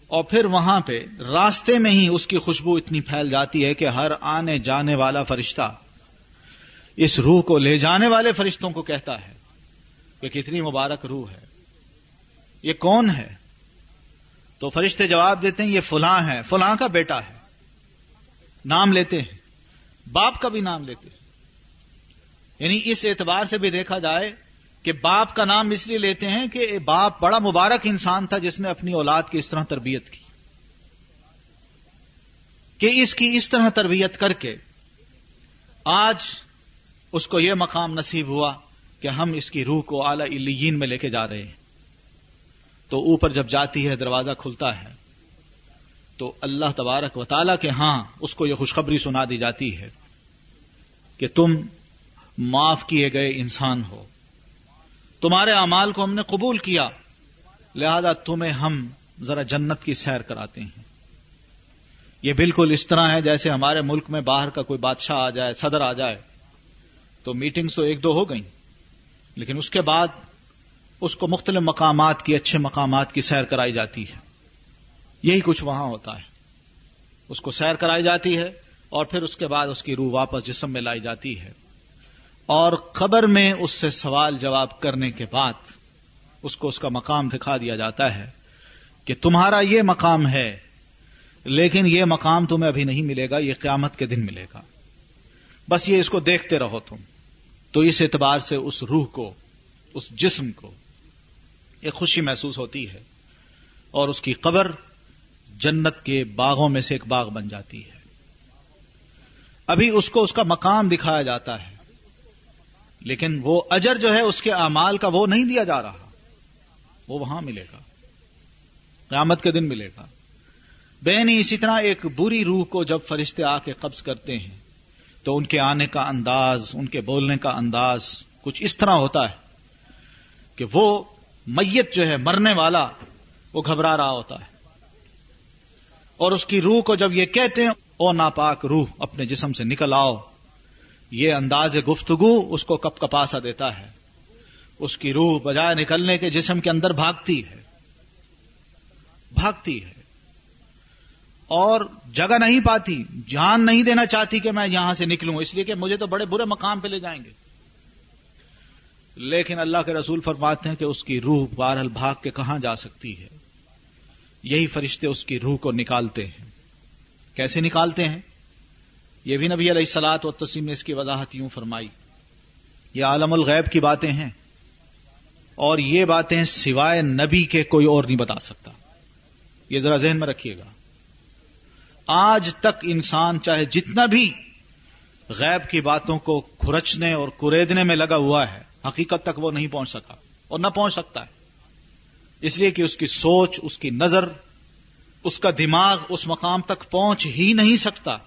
اور پھر وہاں پہ راستے میں ہی اس کی خوشبو اتنی پھیل جاتی ہے کہ ہر آنے جانے والا فرشتہ اس روح کو لے جانے والے فرشتوں کو کہتا ہے کہ کتنی مبارک روح ہے، یہ کون ہے؟ تو فرشتے جواب دیتے ہیں، یہ فلاں ہے، فلاں کا بیٹا ہے۔ نام لیتے ہیں، باپ کا بھی نام لیتے ہیں۔ یعنی اس اعتبار سے بھی دیکھا جائے کہ باپ کا نام اس لیے لیتے ہیں کہ باپ بڑا مبارک انسان تھا جس نے اپنی اولاد کی اس طرح تربیت کی۔ کہ اس کی اس طرح تربیت کر کے آج اس کو یہ مقام نصیب ہوا کہ ہم اس کی روح کو اعلی علیین میں لے کے جا رہے ہیں۔ تو اوپر جب جاتی ہے، دروازہ کھلتا ہے، تو اللہ تبارک و تعالی کے ہاں اس کو یہ خوشخبری سنا دی جاتی ہے کہ تم معاف کیے گئے انسان ہو۔ تمہارے اعمال کو ہم نے قبول کیا۔ لہذا تمہیں ہم ذرا جنت کی سیر کراتے ہیں۔ یہ بالکل اس طرح ہے جیسے ہمارے ملک میں باہر کا کوئی بادشاہ آ جائے، صدر آ جائے، تو میٹنگز تو ایک دو ہو گئیں۔ لیکن اس کے بعد اس کو مختلف مقامات کی، اچھے مقامات کی سیر کرائی جاتی ہے۔ یہی کچھ وہاں ہوتا ہے۔ اس کو سیر کرائی جاتی ہے اور پھر اس کے بعد اس کی روح واپس جسم میں لائی جاتی ہے۔ اور خبر میں اس سے سوال جواب کرنے کے بعد اس کو اس کا مقام دکھا دیا جاتا ہے کہ تمہارا یہ مقام ہے، لیکن یہ مقام تمہیں ابھی نہیں ملے گا، یہ قیامت کے دن ملے گا۔ بس یہ اس کو دیکھتے رہو تم۔ تو اس اعتبار سے اس روح کو، اس جسم کو ایک خوشی محسوس ہوتی ہے اور اس کی قبر جنت کے باغوں میں سے ایک باغ بن جاتی ہے۔ ابھی اس کو اس کا مقام دکھایا جاتا ہے۔ لیکن وہ اجر جو ہے اس کے اعمال کا وہ نہیں دیا جا رہا۔ وہ وہاں ملے گا۔ قیامت کے دن ملے گا۔ بے نہیں اسی طرح ایک بری روح کو جب فرشتے آ کے قبض کرتے ہیں، تو ان کے آنے کا انداز، ان کے بولنے کا انداز کچھ اس طرح ہوتا ہے کہ وہ میت جو ہے، مرنے والا، وہ گھبرا رہا ہوتا ہے۔ اور اس کی روح کو جب یہ کہتے ہیں، او ناپاک روح، اپنے جسم سے نکل آؤ یہ انداز گفتگو اس کو کپ کپاسا دیتا ہے۔ اس کی روح بجائے نکلنے کے جسم کے اندر بھاگتی ہے۔ بھاگتی ہے۔ اور جگہ نہیں پاتی، جان نہیں دینا چاہتی کہ میں یہاں سے نکلوں، اس لیے کہ مجھے تو بڑے برے مقام پہ لے جائیں گے۔ لیکن اللہ کے رسول فرماتے ہیں کہ اس کی روح بارہل بھاگ کے کہاں جا سکتی ہے؟ یہی فرشتے اس کی روح کو نکالتے ہیں۔ کیسے نکالتے ہیں؟ یہ بھی نبی علیہ السلاط و تسیم نے اس کی وضاحت یوں فرمائی، یہ عالم الغیب کی باتیں ہیں اور یہ باتیں سوائے نبی کے کوئی اور نہیں بتا سکتا۔ یہ ذرا ذہن میں رکھیے گا۔ آج تک انسان چاہے جتنا بھی غیب کی باتوں کو کھرچنے اور کریدنے میں لگا ہوا ہے، حقیقت تک وہ نہیں پہنچ سکا اور نہ پہنچ سکتا ہے۔ اس لیے کہ اس کی سوچ، اس کی نظر، اس کا دماغ اس مقام تک پہنچ ہی نہیں سکتا۔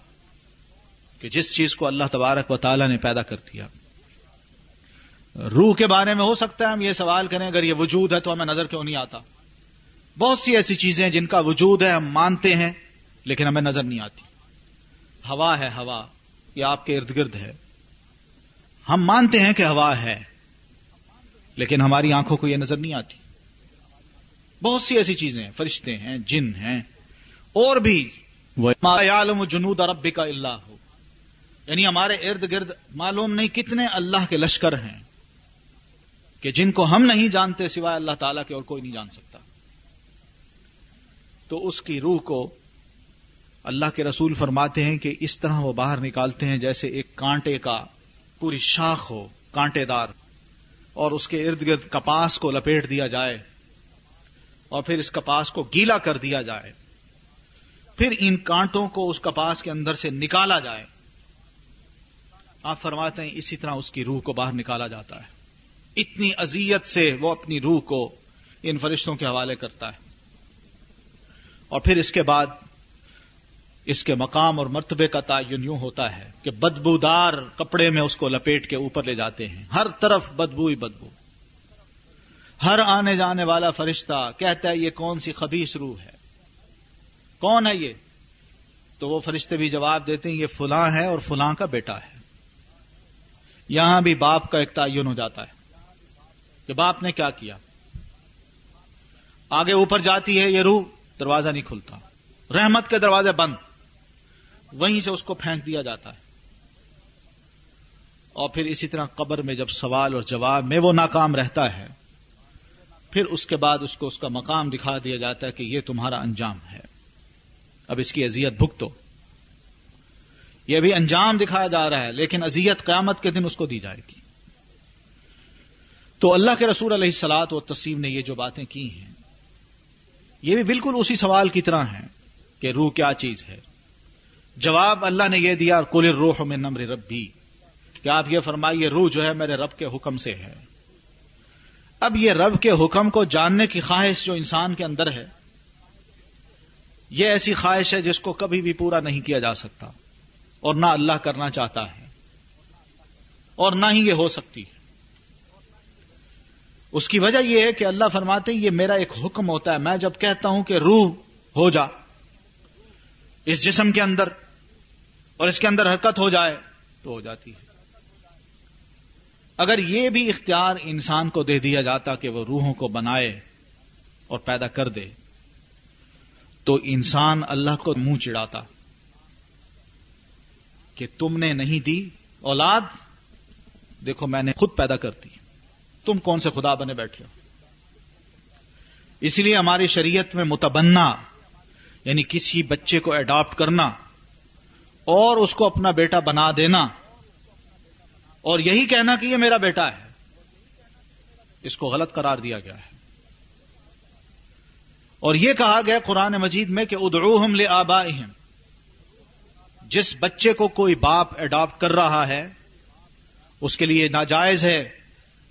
کہ جس چیز کو اللہ تبارک و تعالی نے پیدا کر دیا۔ روح کے بارے میں ہو سکتا ہے ہم یہ سوال کریں، اگر یہ وجود ہے تو ہمیں نظر کیوں نہیں آتا؟ بہت سی ایسی چیزیں جن کا وجود ہے، ہم مانتے ہیں، لیکن ہمیں نظر نہیں آتی۔ ہوا ہے ہوا، یہ آپ کے ارد گرد ہے۔ ہم مانتے ہیں کہ ہوا ہے، لیکن ہماری آنکھوں کو یہ نظر نہیں آتی۔ بہت سی ایسی چیزیں، فرشتے ہیں، جن ہیں، اور بھی۔ جنود رب کا اللہ ہو یعنی ہمارے ارد گرد معلوم نہیں کتنے اللہ کے لشکر ہیں کہ جن کو ہم نہیں جانتے سوائے اللہ تعالیٰ کے اور کوئی نہیں جان سکتا۔ تو اس کی روح کو اللہ کے رسول فرماتے ہیں کہ اس طرح وہ باہر نکالتے ہیں جیسے ایک کانٹے کا پوری شاخ ہو، کانٹے دار، اور اس کے ارد گرد کپاس کو لپیٹ دیا جائے، اور پھر اس کپاس کو گیلا کر دیا جائے۔ پھر ان کانٹوں کو اس کپاس کے اندر سے نکالا جائے۔ آپ فرماتے ہیں اسی طرح اس کی روح کو باہر نکالا جاتا ہے۔ اتنی اذیت سے وہ اپنی روح کو ان فرشتوں کے حوالے کرتا ہے۔ اور پھر اس کے بعد اس کے مقام اور مرتبے کا تعین یوں ہوتا ہے کہ بدبودار کپڑے میں اس کو لپیٹ کے اوپر لے جاتے ہیں۔ ہر طرف بدبو ہی بدبو۔ ہر آنے جانے والا فرشتہ کہتا ہے یہ کون سی خبیص روح ہے؟ کون ہے یہ؟ تو وہ فرشتے بھی جواب دیتے ہیں یہ فلاں ہے اور فلاں کا بیٹا ہے۔ یہاں بھی باپ کا ایک تعین ہو جاتا ہے کہ باپ نے کیا کیا؟ آگے اوپر جاتی ہے یہ روح، دروازہ نہیں کھلتا۔ رحمت کے دروازے بند۔ وہیں سے اس کو پھینک دیا جاتا ہے۔ اور پھر اسی طرح قبر میں جب سوال اور جواب میں وہ ناکام رہتا ہے، پھر اس کے بعد اس کو اس کا مقام دکھا دیا جاتا ہے کہ یہ تمہارا انجام ہے۔ اب اس کی اذیت بھگتو۔ یہ بھی انجام دکھایا جا رہا ہے، لیکن اذیت قیامت کے دن اس کو دی جائے گی۔ تو اللہ کے رسول علیہ السلاط و تسیم نے یہ جو باتیں کی ہیں، یہ بھی بالکل اسی سوال کی طرح ہے کہ روح کیا چیز ہے۔ جواب اللہ نے یہ دیا کل روح میں نمر ربی کہ آپ یہ فرمائیے، روح جو ہے میرے رب کے حکم سے ہے۔ اب یہ رب کے حکم کو جاننے کی خواہش جو انسان کے اندر ہے، یہ ایسی خواہش ہے جس کو کبھی بھی پورا نہیں کیا جا سکتا۔ اور نہ اللہ کرنا چاہتا ہے اور نہ ہی یہ ہو سکتی ہے۔ اس کی وجہ یہ ہے کہ اللہ فرماتے ہیں، یہ میرا ایک حکم ہوتا ہے، میں جب کہتا ہوں کہ روح ہو جا، اس جسم کے اندر اور اس کے اندر حرکت ہو جائے تو ہو جاتی ہے۔ اگر یہ بھی اختیار انسان کو دے دیا جاتا کہ وہ روحوں کو بنائے اور پیدا کر دے، تو انسان اللہ کو منہ چڑھاتا۔ کہ تم نے نہیں دی اولاد، دیکھو میں نے خود پیدا کر دی۔ تم کون سے خدا بنے بیٹھے ہو؟ اس لیے ہماری شریعت میں متبنا یعنی کسی بچے کو اڈاپٹ کرنا اور اس کو اپنا بیٹا بنا دینا۔ اور یہی کہنا کہ یہ میرا بیٹا ہے۔ اس کو غلط قرار دیا گیا ہے۔ اور یہ کہا گیا قرآن مجید میں کہ ادعوہم لے جس بچے کو کوئی باپ اڈاپٹ کر رہا ہے، اس کے لیے ناجائز ہے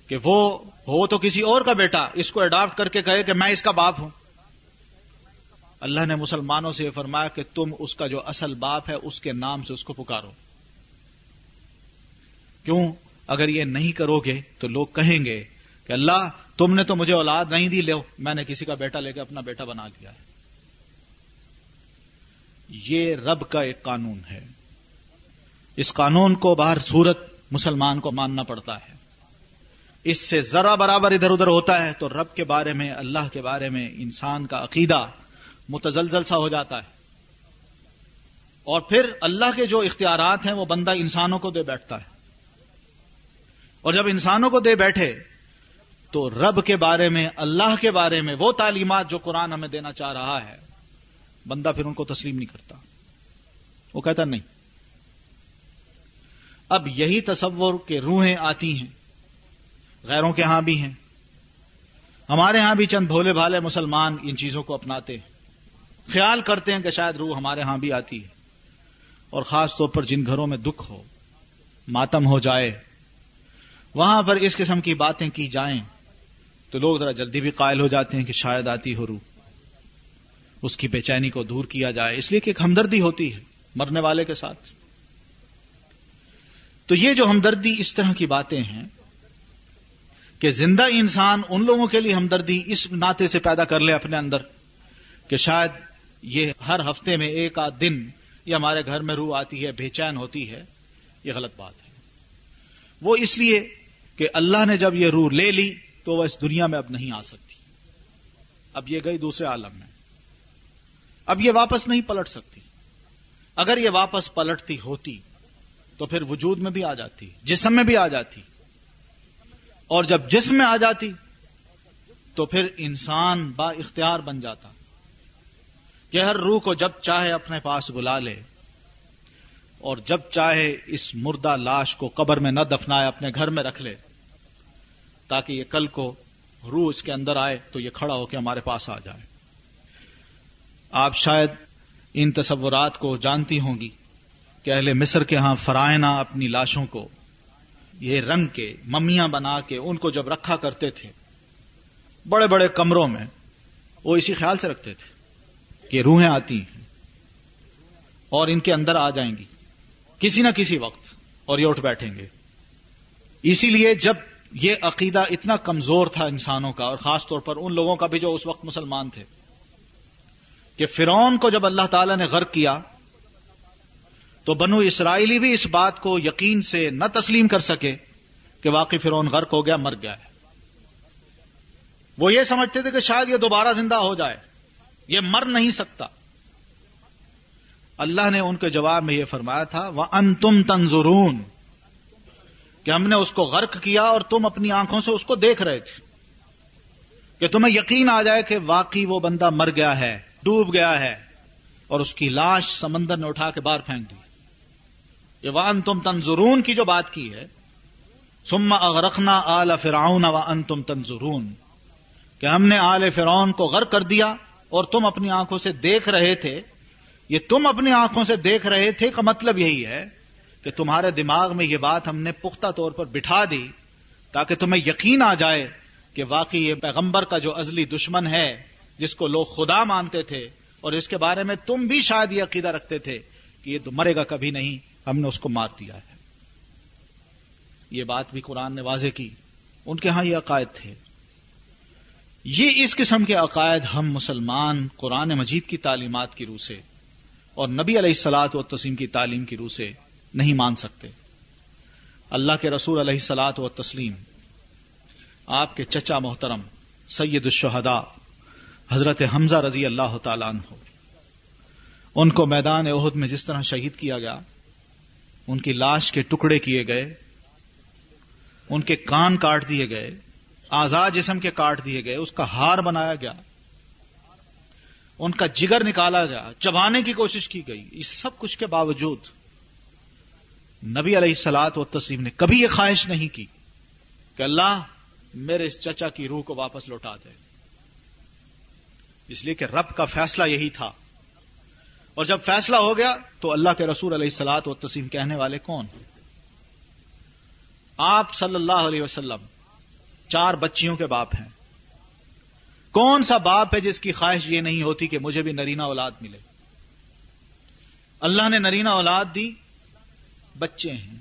کہ وہ ہو تو کسی اور کا بیٹا، اس کو اڈاپٹ کر کے کہے کہ میں اس کا باپ ہوں۔ اللہ نے مسلمانوں سے یہ فرمایا کہ تم اس کا جو اصل باپ ہے، اس کے نام سے اس کو پکارو۔ کیوں؟ اگر یہ نہیں کرو گے تو لوگ کہیں گے کہ اللہ، تم نے تو مجھے اولاد نہیں دی، لو، میں نے کسی کا بیٹا لے کے اپنا بیٹا بنا لیا ہے۔ یہ رب کا ایک قانون ہے۔ اس قانون کو باہر صورت مسلمان کو ماننا پڑتا ہے۔ اس سے ذرا برابر ادھر ادھر ہوتا ہے تو رب کے بارے میں، اللہ کے بارے میں انسان کا عقیدہ متزلزل سا ہو جاتا ہے۔ اور پھر اللہ کے جو اختیارات ہیں وہ بندہ انسانوں کو دے بیٹھتا ہے۔ اور جب انسانوں کو دے بیٹھے تو رب کے بارے میں، اللہ کے بارے میں وہ تعلیمات جو قرآن ہمیں دینا چاہ رہا ہے بندہ پھر ان کو تسلیم نہیں کرتا۔ وہ کہتا نہیں۔ اب یہی تصور کے روحیں آتی ہیں۔ غیروں کے ہاں بھی ہیں۔ ہمارے ہاں بھی چند بھولے بھالے مسلمان ان چیزوں کو اپناتے ہیں۔ خیال کرتے ہیں کہ شاید روح ہمارے ہاں بھی آتی ہے۔ اور خاص طور پر جن گھروں میں دکھ ہو، ماتم ہو جائے، وہاں پر اس قسم کی باتیں کی جائیں تو لوگ ذرا جلدی بھی قائل ہو جاتے ہیں کہ شاید آتی ہو روح۔ اس کی بے چینی کو دور کیا جائے اس لیے کہ ایک ہمدردی ہوتی ہے مرنے والے کے ساتھ۔ تو یہ جو ہمدردی اس طرح کی باتیں ہیں کہ زندہ انسان ان لوگوں کے لیے ہمدردی اس ناطے سے پیدا کر لے اپنے اندر کہ شاید یہ ہر ہفتے میں ایک آدھ دن یہ ہمارے گھر میں روح آتی ہے، بے چین ہوتی ہے، یہ غلط بات ہے۔ وہ اس لیے کہ اللہ نے جب یہ روح لے لی تو وہ اس دنیا میں اب نہیں آ سکتی۔ اب یہ گئی دوسرے عالم میں۔ اب یہ واپس نہیں پلٹ سکتی۔ اگر یہ واپس پلٹتی ہوتی تو پھر وجود میں بھی آ جاتی، جسم میں بھی آ جاتی۔ اور جب جسم میں آ جاتی تو پھر انسان با اختیار بن جاتا۔ کہ ہر روح کو جب چاہے اپنے پاس بلا لے، اور جب چاہے اس مردہ لاش کو قبر میں نہ دفنائے، اپنے گھر میں رکھ لے، تاکہ یہ کل کو روح اس کے اندر آئے تو یہ کھڑا ہو کے ہمارے پاس آ جائے۔ آپ شاید ان تصورات کو جانتی ہوں گی کہ اہل مصر کے ہاں فرائنا اپنی لاشوں کو، یہ رنگ کے ممیاں بنا کے ان کو جب رکھا کرتے تھے، بڑے بڑے کمروں میں وہ اسی خیال سے رکھتے تھے کہ روحیں آتی ہیں اور ان کے اندر آ جائیں گی، کسی نہ کسی وقت اور یہ اٹھ بیٹھیں گے۔ اسی لیے جب یہ عقیدہ اتنا کمزور تھا انسانوں کا اور خاص طور پر ان لوگوں کا بھی جو اس وقت مسلمان تھے کہ فرون کو جب اللہ تعالی نے غرق کیا، تو بنو اسرائیلی بھی اس بات کو یقین سے نہ تسلیم کر سکے کہ واقعی فرون غرق ہو گیا، مر گیا ہے۔ وہ یہ سمجھتے تھے کہ شاید یہ دوبارہ زندہ ہو جائے۔ یہ مر نہیں سکتا۔ اللہ نے ان کے جواب میں یہ فرمایا تھا وہ ان تم تنظرون۔ کہ ہم نے اس کو غرق کیا اور تم اپنی آنکھوں سے اس کو دیکھ رہے تھے۔ کہ تمہیں یقین آ جائے کہ واقعی وہ بندہ مر گیا ہے۔ ڈوب گیا ہے اور اس کی لاش سمندر نے اٹھا کے باہر پھینک دی۔ یہ وان تم تنظرون کی جو بات کی ہے سما اغرقنا آل فراؤن و ان تم تنظرون۔ کہ ہم نے آل فرعون کو غرق کر دیا اور تم اپنی آنکھوں سے دیکھ رہے تھے۔ یہ تم اپنی آنکھوں سے دیکھ رہے تھے کا مطلب یہی ہے کہ تمہارے دماغ میں یہ بات ہم نے پختہ طور پر بٹھا دی تاکہ تمہیں یقین آ جائے کہ واقعی یہ پیغمبر کا جو ازلی دشمن ہے جس کو لوگ خدا مانتے تھے اور اس کے بارے میں تم بھی شاید یہ عقیدہ رکھتے تھے کہ یہ تو مرے گا کبھی نہیں، ہم نے اس کو مار دیا ہے۔ یہ بات بھی قرآن نے واضح کی۔ ان کے ہاں یہ عقائد تھے۔ یہ اس قسم کے عقائد ہم مسلمان قرآن مجید کی تعلیمات کی روح سے اور نبی علیہ السلاط و تسیم کی تعلیم کی روح سے نہیں مان سکتے۔ اللہ کے رسول علیہ سلاد و تسلیم آپ کے چچا محترم، سید الشہداء حضرت حمزہ رضی اللہ تعالیٰ عنہ۔ ان کو میدان عہد میں جس طرح شہید کیا گیا، ان کی لاش کے ٹکڑے کیے گئے، ان کے کان کاٹ دیے گئے آزاد جسم کے کاٹ دیے گئے، اس کا ہار بنایا گیا، ان کا جگر نکالا گیا چبانے کی کوشش کی گئی اس سب کچھ کے باوجود نبی علیہ سلاد و تسلیم نے کبھی یہ خواہش نہیں کی کہ اللہ میرے اس چچا کی روح کو واپس لوٹا دے۔ اس لیے کہ رب کا فیصلہ یہی تھا۔ اور جب فیصلہ ہو گیا تو اللہ کے رسول علیہ السلاط و تسیم کہنے والے کون؟ آپ صلی اللہ علیہ وسلم، چار بچیوں کے باپ ہیں۔ کون سا باپ ہے جس کی خواہش یہ نہیں ہوتی کہ مجھے بھی نرینا اولاد ملے؟ اللہ نے نرینا اولاد دی، بچے ہیں۔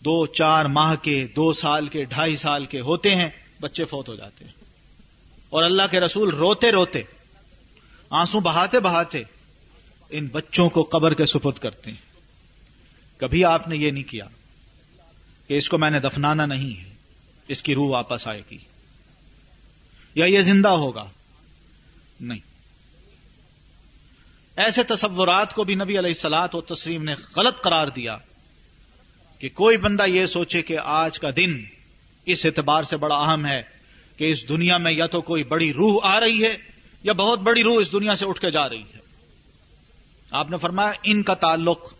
دو چار ماہ کے، دو سال کے، ڈھائی سال کے ہوتے ہیں، بچے فوت ہو جاتے ہیں۔ اور اللہ کے رسول روتے روتے، آنسو بہاتے بہاتے ان بچوں کو قبر کے سپرد کرتے ہیں۔ کبھی آپ نے یہ نہیں کیا کہ اس کو میں نے دفنانا نہیں ہے، اس کی روح واپس آئے گی۔ یا یہ زندہ ہوگا؟ نہیں۔ ایسے تصورات کو بھی نبی علیہ سلاد و تسلیم نے غلط قرار دیا کہ کوئی بندہ یہ سوچے کہ آج کا دن اس اعتبار سے بڑا اہم ہے کہ اس دنیا میں یا تو کوئی بڑی روح آ رہی ہے یا بہت بڑی روح اس دنیا سے اٹھ کے جا رہی ہے۔ آپ نے فرمایا، ان کا تعلق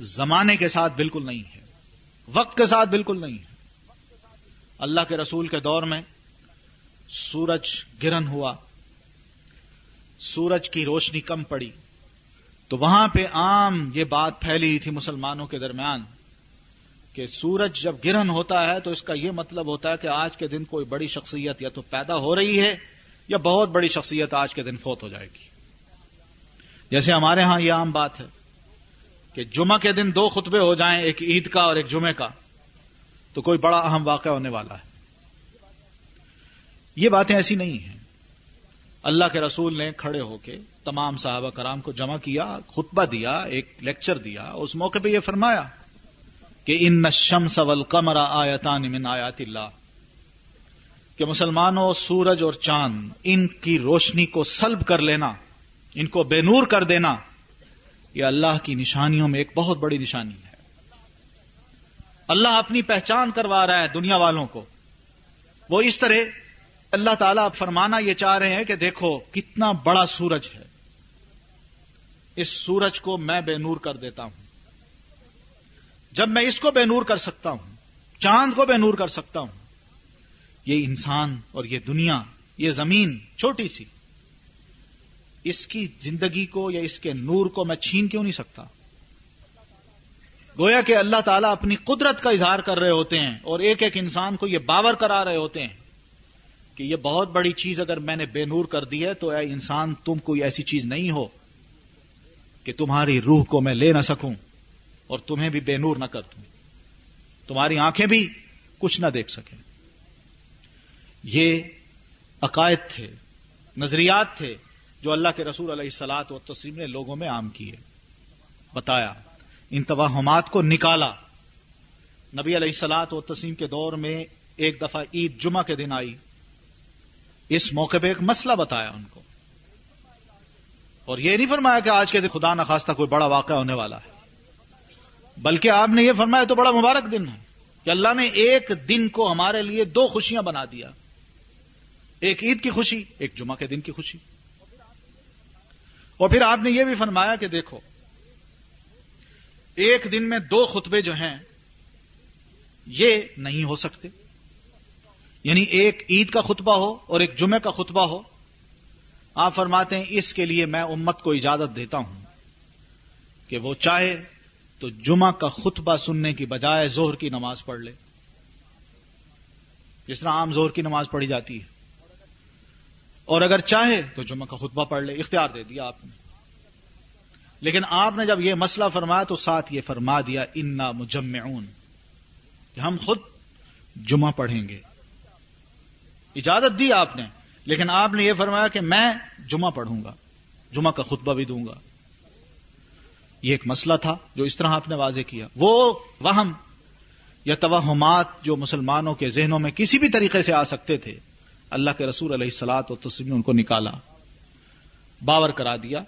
زمانے کے ساتھ بالکل نہیں ہے، وقت کے ساتھ بالکل نہیں ہے۔ اللہ کے رسول کے دور میں سورج گرن ہوا، سورج کی روشنی کم پڑی، تو وہاں پہ عام یہ بات پھیلی تھی مسلمانوں کے درمیان۔ کہ سورج جب گرہن ہوتا ہے تو اس کا یہ مطلب ہوتا ہے کہ آج کے دن کوئی بڑی شخصیت یا تو پیدا ہو رہی ہے یا بہت بڑی شخصیت آج کے دن فوت ہو جائے گی۔ جیسے ہمارے ہاں یہ عام بات ہے کہ جمعہ کے دن دو خطبے ہو جائیں، ایک عید کا اور ایک جمعے کا، تو کوئی بڑا اہم واقعہ ہونے والا ہے۔ یہ باتیں ایسی نہیں ہیں۔ اللہ کے رسول نے کھڑے ہو کے تمام صحابہ کرام کو جمع کیا، خطبہ دیا، ایک لیکچر دیا اس موقع پہ یہ فرمایا کہ ان نشم سول آیتان من آیات اللہ۔ کہ مسلمانوں، سورج اور چاند، ان کی روشنی کو سلب کر لینا، ان کو بے نور کر دینا، یہ اللہ کی نشانیوں میں ایک بہت بڑی نشانی ہے۔ اللہ اپنی پہچان کروا رہا ہے دنیا والوں کو۔ وہ اس طرح اللہ تعالیٰ فرمانا یہ چاہ رہے ہیں کہ دیکھو کتنا بڑا سورج ہے۔ اس سورج کو میں بے نور کر دیتا ہوں۔ جب میں اس کو بے نور کر سکتا ہوں، چاند کو بے نور کر سکتا ہوں، یہ انسان اور یہ دنیا، یہ زمین چھوٹی سی، اس کی زندگی کو یا اس کے نور کو میں چھین کیوں نہیں سکتا؟ گویا کہ اللہ تعالیٰ اپنی قدرت کا اظہار کر رہے ہوتے ہیں اور ایک ایک انسان کو یہ باور کرا رہے ہوتے ہیں کہ یہ بہت بڑی چیز اگر میں نے بے نور کر دی ہے تو اے انسان تم کوئی ایسی چیز نہیں ہو کہ تمہاری روح کو میں لے نہ سکوں۔ اور تمہیں بھی بے نور نہ کر دوں۔ تمہاری آنکھیں بھی کچھ نہ دیکھ سکیں۔ یہ عقائد تھے، نظریات تھے جو اللہ کے رسول علیہ السلاط و تسلیم نے لوگوں میں عام کیے۔ بتایا، ان توہمات کو نکالا۔ نبی علیہ السلاط و تسلیم کے دور میں ایک دفعہ عید جمعہ کے دن آئی۔ اس موقع پہ ایک مسئلہ بتایا ان کو۔ اور یہ نہیں فرمایا کہ آج کے دن خدا نخواستہ کوئی بڑا واقعہ ہونے والا ہے۔ بلکہ آپ نے یہ فرمایا تو بڑا مبارک دن ہے کہ اللہ نے ایک دن کو ہمارے لیے دو خوشیاں بنا دیا۔ ایک عید کی خوشی، ایک جمعہ کے دن کی خوشی۔ اور پھر آپ نے یہ بھی فرمایا کہ دیکھو، ایک دن میں دو خطبے جو ہیں، یہ نہیں ہو سکتے۔ یعنی ایک عید کا خطبہ ہو اور ایک جمعے کا خطبہ ہو۔ آپ فرماتے ہیں، اس کے لیے میں امت کو اجازت دیتا ہوں کہ وہ چاہے تو جمعہ کا خطبہ سننے کی بجائے زہر کی نماز پڑھ لے۔ جس طرح عام زہر کی نماز پڑھی جاتی ہے۔ اور اگر چاہے تو جمعہ کا خطبہ پڑھ لے، اختیار دے دیا آپ نے۔ لیکن آپ نے جب یہ مسئلہ فرمایا تو ساتھ یہ فرما دیا، انا مجمعون۔ کہ ہم خود جمعہ پڑھیں گے۔ اجازت دی آپ نے، لیکن آپ نے یہ فرمایا کہ میں جمعہ پڑھوں گا، جمعہ کا خطبہ بھی دوں گا۔ یہ ایک مسئلہ تھا جو اس طرح آپ نے واضح کیا۔ وہ وہم یا توہمات جو مسلمانوں کے ذہنوں میں کسی بھی طریقے سے آ سکتے تھے، اللہ کے رسول علیہ السلاط و تسلیم نے ان کو نکالا، باور کرا دیا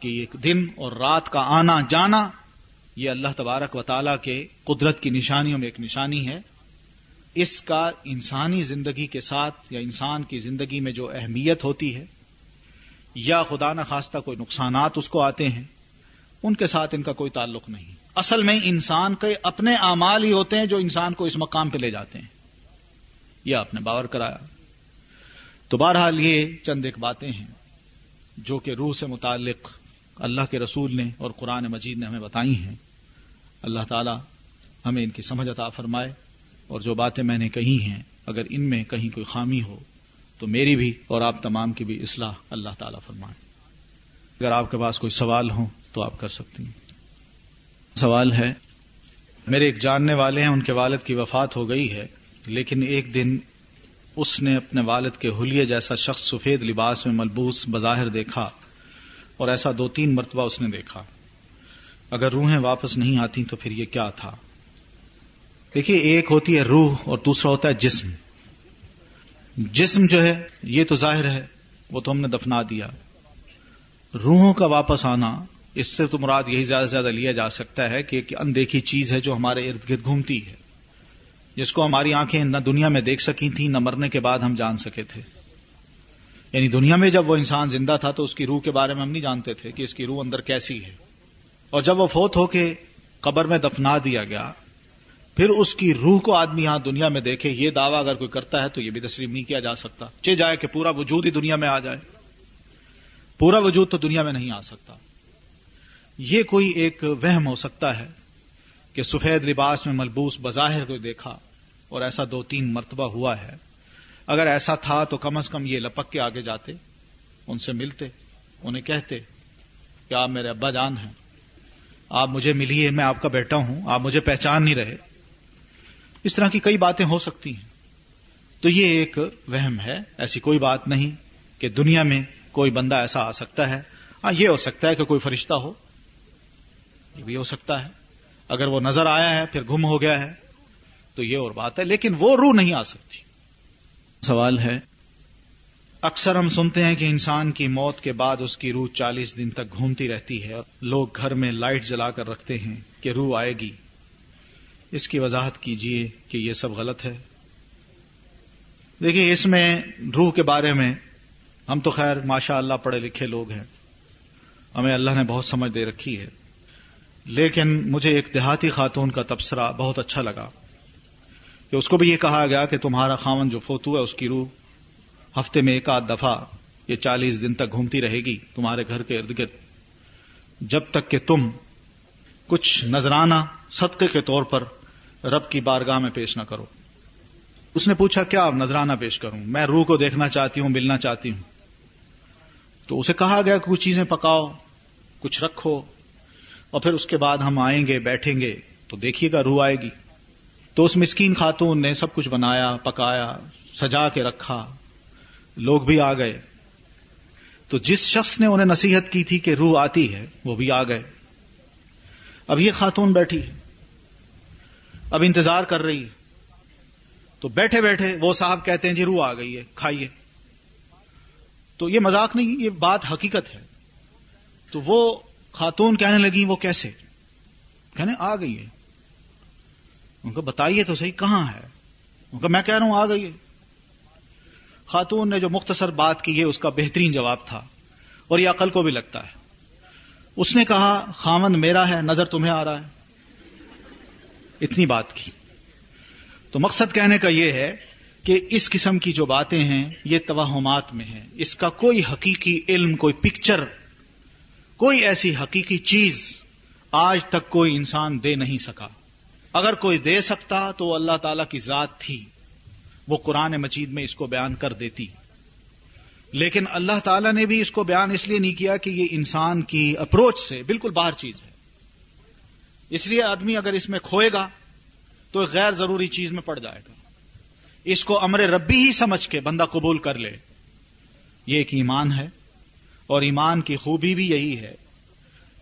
کہ ایک دن اور رات کا آنا جانا، یہ اللہ تبارک و تعالی کے قدرت کی نشانیوں میں ایک نشانی ہے۔ اس کا انسانی زندگی کے ساتھ یا انسان کی زندگی میں جو اہمیت ہوتی ہے، یا خدا نخواستہ کوئی نقصانات اس کو آتے ہیں ان کے ساتھ ان کا کوئی تعلق نہیں۔ اصل میں انسان کے اپنے اعمال ہی ہوتے ہیں جو انسان کو اس مقام پہ لے جاتے ہیں۔ یہ آپ نے باور کرایا۔ تو بہرحال یہ چند ایک باتیں ہیں جو کہ روح سے متعلق اللہ کے رسول نے اور قرآن مجید نے ہمیں بتائی ہیں۔ اللہ تعالی ہمیں ان کی سمجھ عطا فرمائے اور جو باتیں میں نے کہی ہیں، اگر ان میں کہیں کوئی خامی ہو تو میری بھی اور آپ تمام کی بھی اصلاح اللہ تعالی فرمائے۔ اگر آپ کے پاس کوئی سوال ہو تو آپ کر سکتی ہیں۔ سوال ہے، میرے ایک جاننے والے ہیں، ان کے والد کی وفات ہو گئی ہے، لیکن ایک دن اس نے اپنے والد کے حلیے جیسا شخص سفید لباس میں ملبوس بظاہر دیکھا اور ایسا دو تین مرتبہ اس نے دیکھا۔ اگر روحیں واپس نہیں آتی تو پھر یہ کیا تھا؟ دیکھیے، ایک ہوتی ہے روح اور دوسرا ہوتا ہے جسم۔ جسم جو ہے، یہ تو ظاہر ہے، وہ تو ہم نے دفنا دیا۔ روحوں کا واپس آنا اس سے تو مراد یہی زیادہ سے زیادہ لیا جا سکتا ہے کہ ایک اندیکھی چیز ہے جو ہمارے ارد گرد گھومتی ہے، جس کو ہماری آنکھیں نہ دنیا میں دیکھ سکی تھیں، نہ مرنے کے بعد ہم جان سکے تھے۔ یعنی دنیا میں جب وہ انسان زندہ تھا تو اس کی روح کے بارے میں ہم نہیں جانتے تھے کہ اس کی روح اندر کیسی ہے۔ اور جب وہ فوت ہو کے قبر میں دفنا دیا گیا، پھر اس کی روح کو آدمی یہاں دنیا میں دیکھے، یہ دعویٰ اگر کوئی کرتا ہے تو یہ بھی تسلیم نہیں کیا جا سکتا۔ چے جائے کہ پورا وجود ہی دنیا میں آ جائے۔ پورا وجود تو دنیا میں نہیں آ سکتا۔ یہ کوئی ایک وہم ہو سکتا ہے کہ سفید لباس میں ملبوس بظاہر کوئی دیکھا اور ایسا دو تین مرتبہ ہوا ہے۔ اگر ایسا تھا تو کم از کم یہ لپک کے آگے جاتے، ان سے ملتے، انہیں کہتے کہ آپ میرے ابا جان ہیں۔ آپ مجھے ملیے، میں آپ کا بیٹا ہوں، آپ مجھے پہچان نہیں رہے۔ اس طرح کی کئی باتیں ہو سکتی ہیں۔ تو یہ ایک وہم ہے، ایسی کوئی بات نہیں کہ دنیا میں کوئی بندہ ایسا آ سکتا ہے۔ ہاں یہ ہو سکتا ہے کہ کوئی فرشتہ ہو۔ یہ بھی ہو سکتا ہے۔ اگر وہ نظر آیا ہے، پھر گم ہو گیا ہے۔ تو یہ اور بات ہے، لیکن وہ روح نہیں آ سکتی۔ سوال ہے، اکثر ہم سنتے ہیں کہ انسان کی موت کے بعد اس کی روح چالیس دن تک گھومتی رہتی ہے۔ اور لوگ گھر میں لائٹ جلا کر رکھتے ہیں کہ روح آئے گی۔ اس کی وضاحت کیجیے کہ یہ سب غلط ہے۔ دیکھیے، اس میں روح کے بارے میں ہم تو خیر ماشاء اللہ پڑھے لکھے لوگ ہیں۔ ہمیں اللہ نے بہت سمجھ دے رکھی ہے۔ لیکن مجھے ایک دیہاتی خاتون کا تبصرہ بہت اچھا لگا کہ اس کو بھی یہ کہا گیا کہ تمہارا خامن جو فوتو ہے، اس کی روح ہفتے میں ایک آدھ دفعہ یہ چالیس دن تک گھومتی رہے گی تمہارے گھر کے ارد گرد۔ جب تک کہ تم کچھ نذرانہ صدقے کے طور پر رب کی بارگاہ میں پیش نہ کرو۔ اس نے پوچھا، کیا آپ نذرانہ پیش کروں؟ میں روح کو دیکھنا چاہتی ہوں، ملنا چاہتی ہوں۔ تو اسے کہا گیا کہ کچھ چیزیں پکاؤ، کچھ رکھو۔ اور پھر اس کے بعد ہم آئیں گے، بیٹھیں گے، تو دیکھیے گا روح آئے گی۔ تو اس مسکین خاتون نے سب کچھ بنایا، پکایا، سجا کے رکھا۔ لوگ بھی آ گئے۔ تو جس شخص نے انہیں نصیحت کی تھی کہ روح آتی ہے، وہ بھی آ گئے۔ اب یہ خاتون بیٹھی، اب انتظار کر رہی۔ ہے تو بیٹھے بیٹھے وہ صاحب کہتے ہیں جی روح آ گئی ہے، کھائیے۔ تو یہ مذاق نہیں، یہ بات حقیقت ہے۔ تو وہ خاتون کہنے لگی، وہ کیسے؟ کہنے، آ گئی ہے. ان کو بتائیے تو صحیح کہاں ہے؟ ان کو میں کہہ رہا ہوں، آ گئی ہے. خاتون نے جو مختصر بات کی ہے اس کا بہترین جواب تھا، اور یہ عقل کو بھی لگتا ہے۔ اس نے کہا خامن میرا ہے، نظر تمہیں آ رہا ہے. اتنی بات کی۔ تو مقصد کہنے کا یہ ہے کہ اس قسم کی جو باتیں ہیں، یہ توہمات میں ہیں۔ اس کا کوئی حقیقی علم، کوئی پکچر کوئی ایسی حقیقی چیز آج تک کوئی انسان دے نہیں سکا۔ اگر کوئی دے سکتا تو اللہ تعالی کی ذات تھی۔ وہ قرآن مجید میں اس کو بیان کر دیتی۔ لیکن اللہ تعالی نے بھی اس کو بیان اس لیے نہیں کیا کہ یہ انسان کی اپروچ سے بالکل باہر چیز ہے۔ اس لیے آدمی اگر اس میں کھوئے گا تو غیر ضروری چیز میں پڑ جائے گا۔ اس کو امر ربی ہی سمجھ کے بندہ قبول کر لے۔ یہ ایک ایمان ہے۔ اور ایمان کی خوبی بھی یہی ہے۔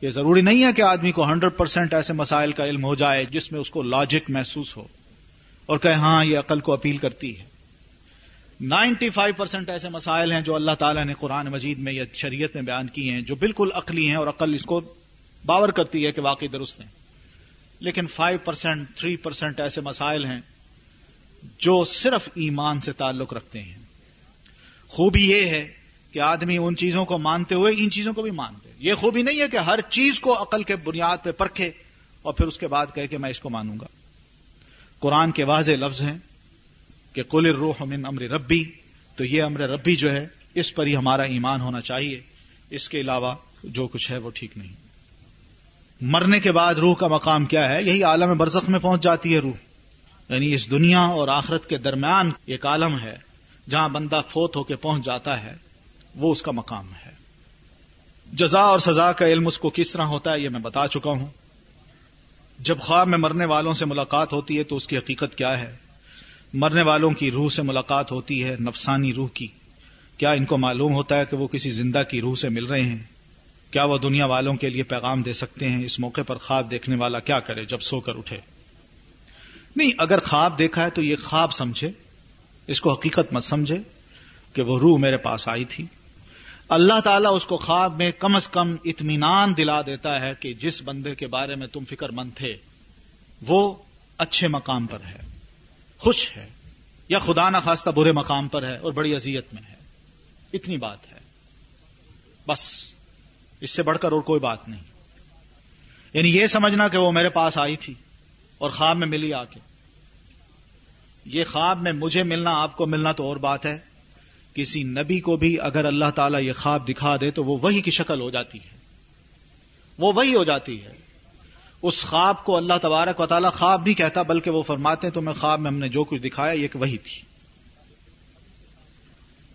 یہ ضروری نہیں ہے کہ آدمی کو ہنڈریڈ پرسینٹ ایسے مسائل کا علم ہو جائے جس میں اس کو لاجک محسوس ہو اور کہ ہاں یہ عقل کو اپیل کرتی ہے۔ نائنٹی فائیو پرسینٹ ایسے مسائل ہیں جو اللہ تعالیٰ نے قرآن مجید میں یا شریعت میں بیان کی ہیں جو بالکل عقلی ہیں اور عقل اس کو باور کرتی ہے کہ واقعی درست ہیں۔ لیکن فائیو پرسینٹ تھری پرسینٹ ایسے مسائل ہیں جو صرف ایمان سے تعلق رکھتے ہیں۔ خوبی یہ ہے کہ آدمی ان چیزوں کو مانتے ہوئے ان چیزوں کو بھی مانتے یہ خوبی نہیں ہے کہ ہر چیز کو عقل کے بنیاد پہ پرکھے اور پھر اس کے بعد کہے کہ میں اس کو مانوں گا۔ قرآن کے واضح لفظ ہیں کہ کل روح من امر ربی، تو یہ امر ربی جو ہے، اس پر ہی ہمارا ایمان ہونا چاہیے۔ اس کے علاوہ جو کچھ ہے وہ ٹھیک نہیں۔ مرنے کے بعد روح کا مقام کیا ہے؟ یہی عالم برزخ میں پہنچ جاتی ہے روح۔ یعنی اس دنیا اور آخرت کے درمیان ایک عالم ہے جہاں بندہ فوت ہو کے پہنچ جاتا ہے۔ وہ اس کا مقام ہے۔ جزا اور سزا کا علم اس کو کس طرح ہوتا ہے یہ میں بتا چکا ہوں۔ جب خواب میں مرنے والوں سے ملاقات ہوتی ہے تو اس کی حقیقت کیا ہے؟ مرنے والوں کی روح سے ملاقات ہوتی ہے نفسانی روح کی۔ کیا ان کو معلوم ہوتا ہے کہ وہ کسی زندہ کی روح سے مل رہے ہیں؟ کیا وہ دنیا والوں کے لیے پیغام دے سکتے ہیں اس موقع پر خواب دیکھنے والا کیا کرے جب سو کر اٹھے؟ نہیں، اگر خواب دیکھا ہے تو یہ خواب سمجھے، اس کو حقیقت مت سمجھے کہ وہ روح میرے پاس آئی تھی۔ اللہ تعالیٰ اس کو خواب میں کم از کم اطمینان دلا دیتا ہے کہ جس بندے کے بارے میں تم فکر مند تھے، وہ اچھے مقام پر ہے، خوش ہے، یا خدا نہ خواستہ برے مقام پر ہے اور بڑی اذیت میں ہے۔ اتنی بات ہے۔ بس، اس سے بڑھ کر اور کوئی بات نہیں۔ یعنی یہ سمجھنا کہ وہ میرے پاس آئی تھی اور خواب میں ملی آ کے۔ یہ خواب میں مجھے ملنا، آپ کو ملنا تو اور بات ہے۔ کسی نبی کو بھی اگر اللہ تعالیٰ یہ خواب دکھا دے تو وہ وہی کی شکل ہو جاتی ہے۔ وہ وہی ہو جاتی ہے۔ اس خواب کو اللہ تبارک و تعالیٰ خواب نہیں کہتا، بلکہ وہ فرماتے ہیں، تو میں خواب میں ہم نے جو کچھ دکھایا، یہ وہی تھی۔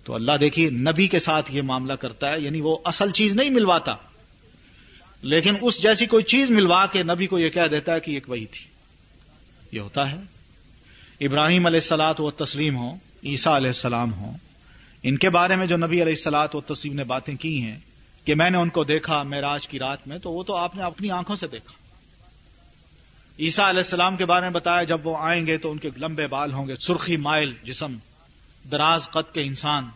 تو اللہ دیکھیے، نبی کے ساتھ یہ معاملہ کرتا ہے یعنی وہ اصل چیز نہیں ملواتا، لیکن اس جیسی کوئی چیز ملوا کے نبی کو یہ کہہ دیتا ہے کہ ایک وہی تھی۔ یہ ہوتا ہے۔ ابراہیم علیہ السلاط و تسلیم ہو عیسیٰ علیہ السلام ہو ان کے بارے میں جو نبی علیہ السلاط و تسلیم نے باتیں کی ہیں کہ میں نے ان کو دیکھا میراج کی رات میں، تو وہ تو آپ نے اپنی آنکھوں سے دیکھا۔ عیسیٰ علیہ السلام کے بارے میں بتایا، جب وہ آئیں گے تو ان کے لمبے بال ہوں گے، سرخی مائل جسم، دراز قد کے انسان۔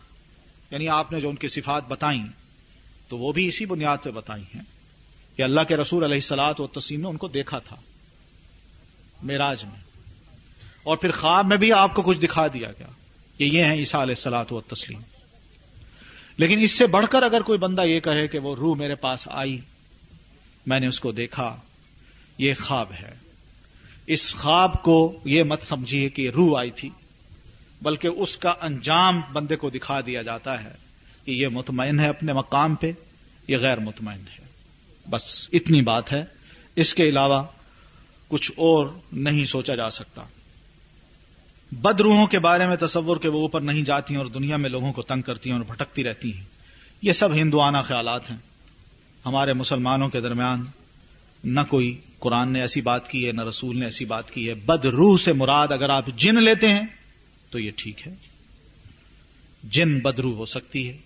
یعنی آپ نے جو ان کی صفات بتائیں، تو وہ بھی اسی بنیاد پہ بتائی ہیں کہ اللہ کے رسول علیہ السلاط و تسیم نے ان کو دیکھا تھا میراج میں۔ اور پھر خواب میں بھی آپ کو کچھ دکھا دیا گیا۔ کہ یہ ہیں عیسیٰ علیہ السلاط و تسلیم لیکن اس سے بڑھ کر اگر کوئی بندہ یہ کہے کہ وہ روح میرے پاس آئی، میں نے اس کو دیکھا، یہ خواب ہے۔ اس خواب کو یہ مت سمجھیے کہ روح آئی تھی، بلکہ اس کا انجام بندے کو دکھا دیا جاتا ہے کہ یہ مطمئن ہے اپنے مقام پہ، یہ غیر مطمئن ہے۔ بس اتنی بات ہے۔ اس کے علاوہ کچھ اور نہیں سوچا جا سکتا۔ بد روحوں کے بارے میں تصور کے وہ اوپر نہیں جاتی ہیں اور دنیا میں لوگوں کو تنگ کرتی ہیں اور بھٹکتی رہتی ہیں۔ یہ سب ہندوانہ خیالات ہیں۔ ہمارے مسلمانوں کے درمیان نہ کوئی قرآن نے ایسی بات کی ہے، نہ رسول نے ایسی بات کی ہے۔ بد روح سے مراد اگر آپ جن لیتے ہیں تو یہ ٹھیک ہے۔ جن بدرو ہو سکتی ہے۔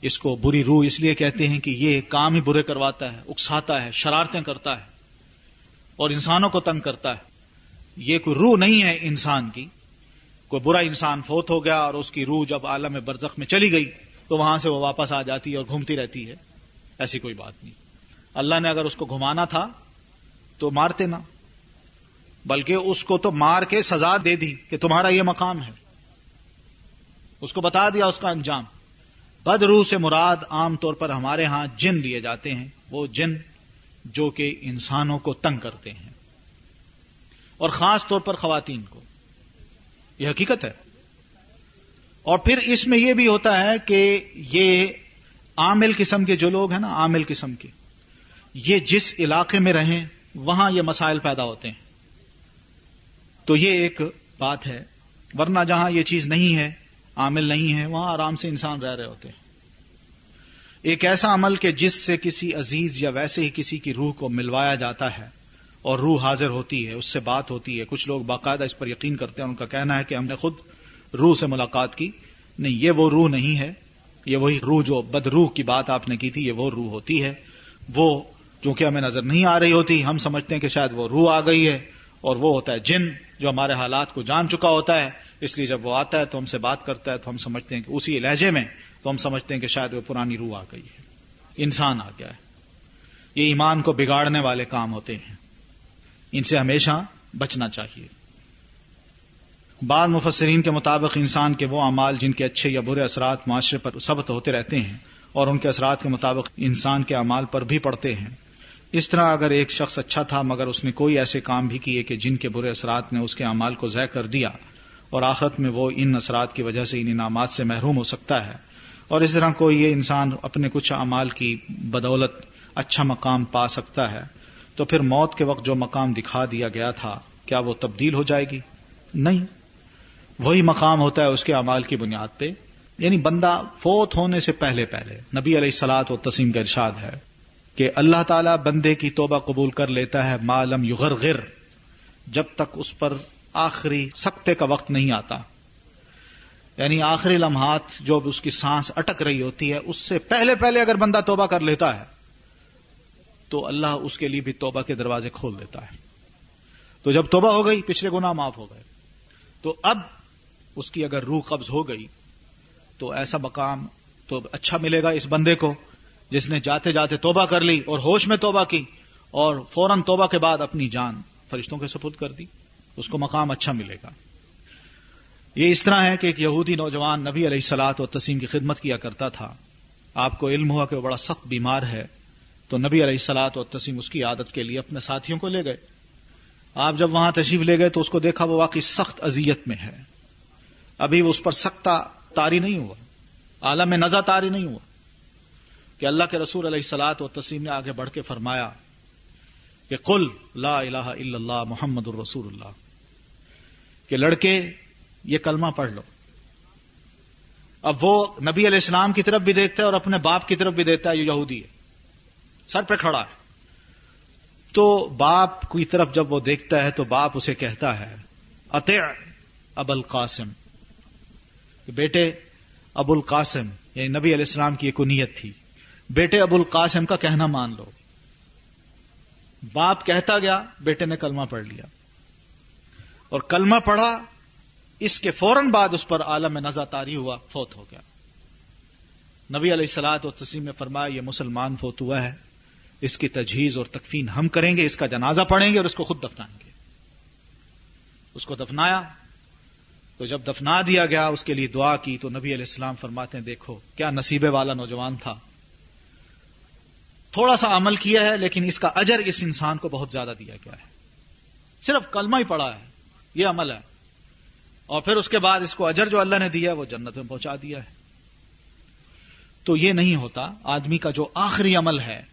اس کو بری روح اس لیے کہتے ہیں کہ یہ کام ہی برے کرواتا ہے، اکساتا ہے، شرارتیں کرتا ہے اور انسانوں کو تنگ کرتا ہے۔ یہ کوئی روح نہیں ہے انسان کی، کوئی برا انسان فوت ہو گیا اور اس کی روح جب عالم برزخ میں چلی گئی تو وہاں سے وہ واپس آ جاتی ہے اور گھومتی رہتی ہے۔ ایسی کوئی بات نہیں۔ اللہ نے اگر اس کو گھمانا تھا تو مارتے نہ، بلکہ اس کو تو مار کے سزا دے دی کہ تمہارا یہ مقام ہے۔ اس کو بتا دیا اس کا انجام۔ بد روح سے مراد عام طور پر ہمارے ہاں جن لیے جاتے ہیں، وہ جن جو کہ انسانوں کو تنگ کرتے ہیں۔ اور خاص طور پر خواتین کو۔ یہ حقیقت ہے۔ اور پھر اس میں یہ بھی ہوتا ہے کہ یہ عامل قسم کے جو لوگ ہیں نا، عامل قسم کے، یہ جس علاقے میں رہیں، وہاں یہ مسائل پیدا ہوتے ہیں۔ تو یہ ایک بات ہے۔ ورنہ جہاں یہ چیز نہیں ہے، عامل نہیں ہے، وہاں آرام سے انسان رہ رہے ہوتے ہیں۔ ایک ایسا عمل کہ جس سے کسی عزیز یا ویسے ہی کسی کی روح کو ملوایا جاتا ہے۔ اور روح حاضر ہوتی ہے، اس سے بات ہوتی ہے۔ کچھ لوگ باقاعدہ اس پر یقین کرتے ہیں، ان کا کہنا ہے کہ ہم نے خود روح سے ملاقات کی۔ نہیں، یہ وہ روح نہیں ہے۔ یہ وہی روح جو بد روح کی بات آپ نے کی تھی، یہ وہ روح ہوتی ہے۔ وہ جو کہ ہمیں نظر نہیں آ رہی ہوتی، ہم سمجھتے ہیں کہ شاید وہ روح آ گئی ہے اور وہ ہوتا ہے جن جو ہمارے حالات کو جان چکا ہوتا ہے۔ اس لیے جب وہ آتا ہے تو ہم سے بات کرتا ہے، تو ہم سمجھتے ہیں کہ اسی لہجے میں، تو ہم سمجھتے ہیں کہ شاید وہ پرانی روح آ گئی ہے۔ انسان آ گیا ہے۔ یہ ایمان کو بگاڑنے والے کام ہوتے ہیں۔ ان سے ہمیشہ بچنا چاہیے۔ بعض مفسرین کے مطابق انسان کے وہ اعمال جن کے اچھے یا برے اثرات معاشرے پر ثبت ہوتے رہتے ہیں اور ان کے اثرات کے مطابق انسان کے اعمال پر بھی پڑتے ہیں۔ اس طرح اگر ایک شخص اچھا تھا مگر اس نے کوئی ایسے کام بھی کیے کہ جن کے برے اثرات نے اس کے اعمال کو ضائع کر دیا اور آخرت میں وہ ان اثرات کی وجہ سے ان انعامات سے محروم ہو سکتا ہے۔ اور اس طرح کوئی یہ انسان اپنے کچھ اعمال کی بدولت اچھا مقام پا سکتا ہے۔ تو پھر موت کے وقت جو مقام دکھا دیا گیا تھا، کیا وہ تبدیل ہو جائے گی؟ نہیں۔ وہی مقام ہوتا ہے اس کے اعمال کی بنیاد پہ۔ یعنی بندہ فوت ہونے سے پہلے پہلے، نبی علیہ سلاد و تسیم کا ارشاد ہے کہ اللہ تعالیٰ بندے کی توبہ قبول کر لیتا ہے معلوم یغر غر جب تک اس پر آخری سکتے کا وقت نہیں آتا۔ یعنی آخری لمحات جو اس کی سانس اٹک رہی ہوتی ہے، اس سے پہلے پہلے اگر بندہ توبہ کر لیتا ہے تو اللہ اس کے لیے بھی توبہ کے دروازے کھول دیتا ہے۔ تو جب توبہ ہو گئی، پچھلے گنا معاف ہو گئے۔ تو اب اس کی اگر روح قبض ہو گئی، تو ایسا مقام تو اچھا ملے گا اس بندے کو جس نے جاتے جاتے توبہ کر لی اور ہوش میں توبہ کی اور فوراً توبہ کے بعد اپنی جان فرشتوں کے سپرد کر دی۔ اس کو مقام اچھا ملے گا۔ یہ اس طرح ہے کہ ایک یہودی نوجوان نبی علیہ سلاد اور تسیم کی خدمت کیا کرتا تھا۔ آپ کو علم ہوا کہ وہ بڑا سخت بیمار ہے۔ تو نبی علیہ سلاد اور تسیم اس کی عادت کے لیے اپنے ساتھیوں کو لے گئے۔ آپ جب وہاں تشریف لے گئے تو اس کو دیکھا وہ واقعی سخت اذیت میں ہے۔ ابھی اس پر سختہ تاری نہیں ہوا۔ عالم میں نظر تاری نہیں ہوا۔ کہ اللہ کے رسول علیہ سلاط و تسیم نے آگے بڑھ کے فرمایا کہ قل لا الہ الا اللہ محمد الرسول اللہ۔ کہ لڑکے، یہ کلمہ پڑھ لو۔ اب وہ نبی علیہ السلام کی طرف بھی دیکھتا ہے اور اپنے باپ کی طرف بھی دیکھتا ہے، یہ یہودی ہے۔ سر پہ کھڑا ہے۔ تو باپ کی طرف جب وہ دیکھتا ہے تو باپ اسے کہتا ہے اطع اب القاسم۔ بیٹے، ابو القاسم یعنی نبی علیہ السلام کی ایک نیت تھی۔ بیٹے، ابو القاسم کا کہنا مان لو۔ باپ کہتا گیا، بیٹے نے کلمہ پڑھ لیا۔ اور کلمہ پڑھا، اس کے فوراً بعد اس پر عالم نظر تاری ہوا، فوت ہو گیا۔ نبی علیہ السلاط اور تسلیم نے فرمایا، یہ مسلمان فوت ہوا ہے۔ اس کی تجہیز اور تکفین ہم کریں گے، اس کا جنازہ پڑھیں گے اور اس کو خود دفنائیں گے۔ اس کو دفنایا، تو جب دفنا دیا گیا، اس کے لیے دعا کی، تو نبی علیہ السلام فرماتے ہیں، دیکھو، کیا نصیبے والا نوجوان تھا۔ تھوڑا سا عمل کیا ہے، لیکن اس کا اجر اس انسان کو بہت زیادہ دیا گیا ہے۔ صرف کلمہ ہی پڑا ہے، یہ عمل ہے۔ اور پھر اس کے بعد اس کو اجر جو اللہ نے دیا وہ جنت میں پہنچا دیا ہے۔ تو یہ نہیں ہوتا، آدمی کا جو آخری عمل ہے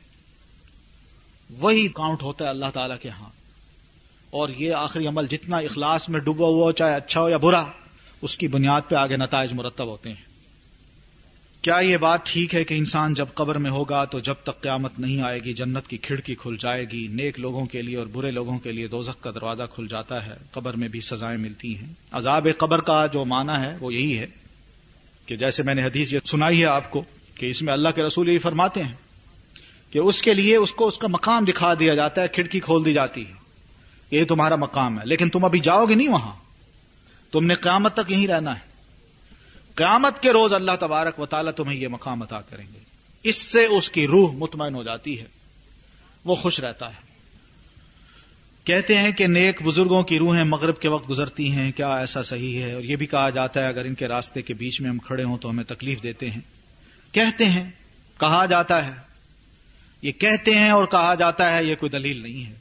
وہی کاؤنٹ ہوتا ہے اللہ تعالی کے ہاں۔ اور یہ آخری عمل جتنا اخلاص میں ڈوبا ہوا ہو، چاہے اچھا ہو یا برا، اس کی بنیاد پہ آگے نتائج مرتب ہوتے ہیں۔ کیا یہ بات ٹھیک ہے کہ انسان جب قبر میں ہوگا تو جب تک قیامت نہیں آئے گی، جنت کی کھڑکی کھل جائے گی، نیک لوگوں کے لیے اور برے لوگوں کے لیے دوزخ کا دروازہ کھل جاتا ہے، قبر میں بھی سزائیں ملتی ہیں۔ عذاب قبر کا جو معنی ہے، وہ یہی ہے کہ جیسے میں نے حدیث یہ سنائی ہے آپ کو کہ اس میں اللہ کے رسول یہی فرماتے ہیں۔ کہ اس کے لیے اس کو اس کا مقام دکھا دیا جاتا ہے، کھڑکی کھول دی جاتی ہے۔ یہ تمہارا مقام ہے، لیکن تم ابھی جاؤ گے نہیں وہاں۔ تم نے قیامت تک یہیں رہنا ہے۔ قیامت کے روز اللہ تبارک و تعالیٰ تمہیں یہ مقام عطا کریں گے۔ اس سے اس کی روح مطمئن ہو جاتی ہے۔ وہ خوش رہتا ہے۔ کہتے ہیں کہ نیک بزرگوں کی روحیں مغرب کے وقت گزرتی ہیں، کیا ایسا صحیح ہے؟ اور یہ بھی کہا جاتا ہے، اگر ان کے راستے کے بیچ میں ہم کھڑے ہوں تو ہمیں تکلیف دیتے ہیں۔ کہتے ہیں، کہا جاتا ہے یہ کہتے ہیں اور کہا جاتا ہے یہ کوئی دلیل نہیں ہے۔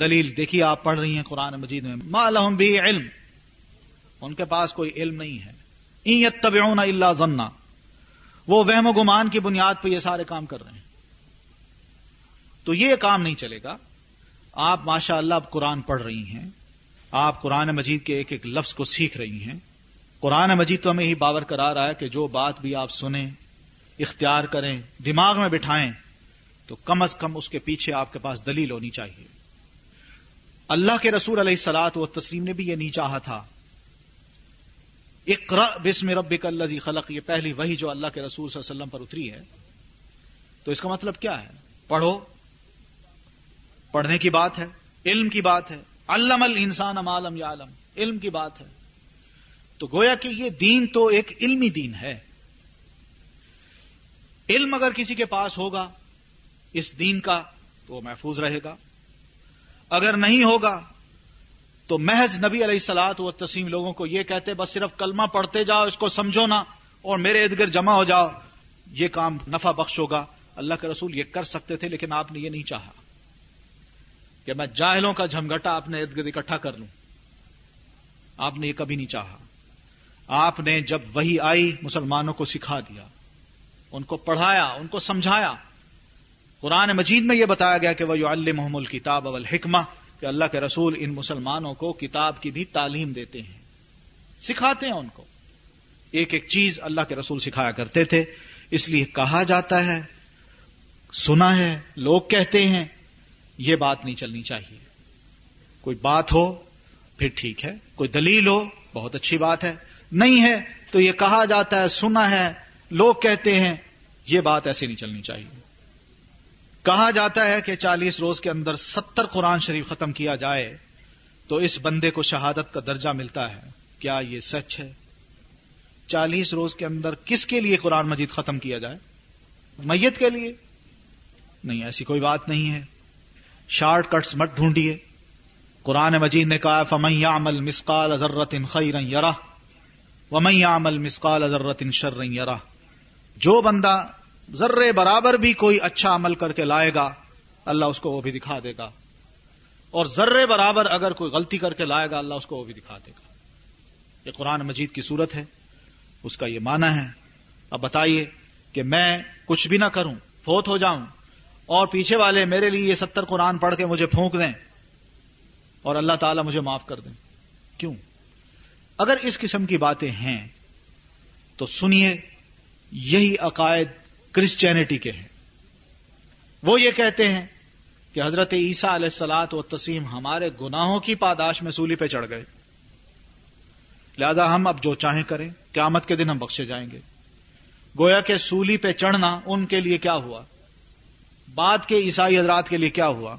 دلیل دیکھیے آپ پڑھ رہی ہیں قرآن مجید میں۔ ما لہم بھی علم۔ ان کے پاس کوئی علم نہیں ہے۔ این اللہ ذنا وہ وہم و گمان کی بنیاد پہ یہ سارے کام کر رہے ہیں۔ تو یہ کام نہیں چلے گا۔ آپ ماشاء اللہ اب قرآن پڑھ رہی ہیں۔ آپ قرآن مجید کے ایک ایک لفظ کو سیکھ رہی ہیں۔ قرآن مجید تو ہمیں ہی باور کرا رہا ہے کہ جو بات بھی آپ سنیں اختیار کریں، دماغ میں بٹھائیں، تو کم از کم اس کے پیچھے آپ کے پاس دلیل ہونی چاہیے۔ اللہ کے رسول علیہ سلاد و تسلیم نے بھی یہ نہیں چاہا تھا۔ اقرا بسم رب اللہ خلق، یہ پہلی وہی جو اللہ کے رسول صلی اللہ علیہ وسلم پر اتری ہے۔ تو اس کا مطلب کیا ہے؟ پڑھو۔ پڑھنے کی بات ہے، علم کی بات ہے۔ علم الانسان مالم یا عالم علم کی بات ہے۔ تو گویا کہ یہ دین تو ایک علمی دین ہے۔ علم اگر کسی کے پاس ہوگا، اس دین کا تو وہ محفوظ رہے گا۔ اگر نہیں ہوگا تو محض نبی علیہ السلاط و تسیم لوگوں کو یہ کہتے، بس صرف کلمہ پڑھتے جاؤ، اس کو سمجھو نا اور میرے ارد گرد جمع ہو جاؤ۔ یہ کام نفع بخش ہوگا۔ اللہ کے رسول یہ کر سکتے تھے، لیکن آپ نے یہ نہیں چاہا کہ میں جاہلوں کا جھمگٹا اپنے ارد گرد اکٹھا کر لوں۔ آپ نے یہ کبھی نہیں چاہا۔ آپ نے جب وہی آئی، مسلمانوں کو سکھا دیا۔ ان کو پڑھایا، ان کو سمجھایا۔ قرآن مجید میں یہ بتایا گیا کہ وہ محمد الکتاب اول حکمہ کہ اللہ کے رسول ان مسلمانوں کو کتاب کی بھی تعلیم دیتے ہیں۔ سکھاتے ہیں ان کو۔ ایک ایک چیز اللہ کے رسول سکھایا کرتے تھے، اس لیے کہا جاتا ہے، سنا ہے، لوگ کہتے ہیں، یہ بات نہیں چلنی چاہیے۔ کوئی بات ہو، پھر ٹھیک ہے۔ کوئی دلیل ہو، بہت اچھی بات ہے۔ نہیں ہے، تو یہ کہا جاتا ہے، سنا ہے لوگ کہتے ہیں یہ بات ایسی نہیں چلنی چاہیے۔ کہا جاتا ہے کہ چالیس روز کے اندر ستر قرآن شریف ختم کیا جائے تو اس بندے کو شہادت کا درجہ ملتا ہے۔ کیا یہ سچ ہے؟ چالیس روز کے اندر کس کے لیے قرآن مجید ختم کیا جائے؟ میت کے لیے؟ نہیں، ایسی کوئی بات نہیں ہے۔ شارٹ کٹس مت ڈھونڈیے۔ قرآن مجید نے کہا فمیا عمل مسقال ازرت خیر یرا ومیا عمل مسقال ازرت شر یرا جو بندہ ذرے برابر بھی کوئی اچھا عمل کر کے لائے گا، اللہ اس کو وہ بھی دکھا دے گا۔ اور ذرے برابر اگر کوئی غلطی کر کے لائے گا، اللہ اس کو وہ بھی دکھا دے گا۔ یہ قرآن مجید کی صورت ہے، اس کا یہ معنی ہے۔ اب بتائیے کہ میں کچھ بھی نہ کروں، فوت ہو جاؤں، اور پیچھے والے میرے لیے یہ ستر قرآن پڑھ کے مجھے پھونک دیں اور اللہ تعالیٰ مجھے معاف کر دیں۔ کیوں؟ اگر اس قسم کی باتیں ہیں، تو سنیے یہی عقائد کرسچینٹی کے ہیں۔ وہ یہ کہتے ہیں کہ حضرت عیسیٰ علیہ السلاط و تسیم ہمارے گناہوں کی پاداش میں سولی پہ چڑھ گئے۔ لہذا ہم اب جو چاہیں کریں، قیامت کے دن ہم بخشے جائیں گے۔ گویا کہ سولی پہ چڑھنا ان کے لیے کیا ہوا؟ بعد کے عیسائی حضرات کے لیے کیا ہوا؟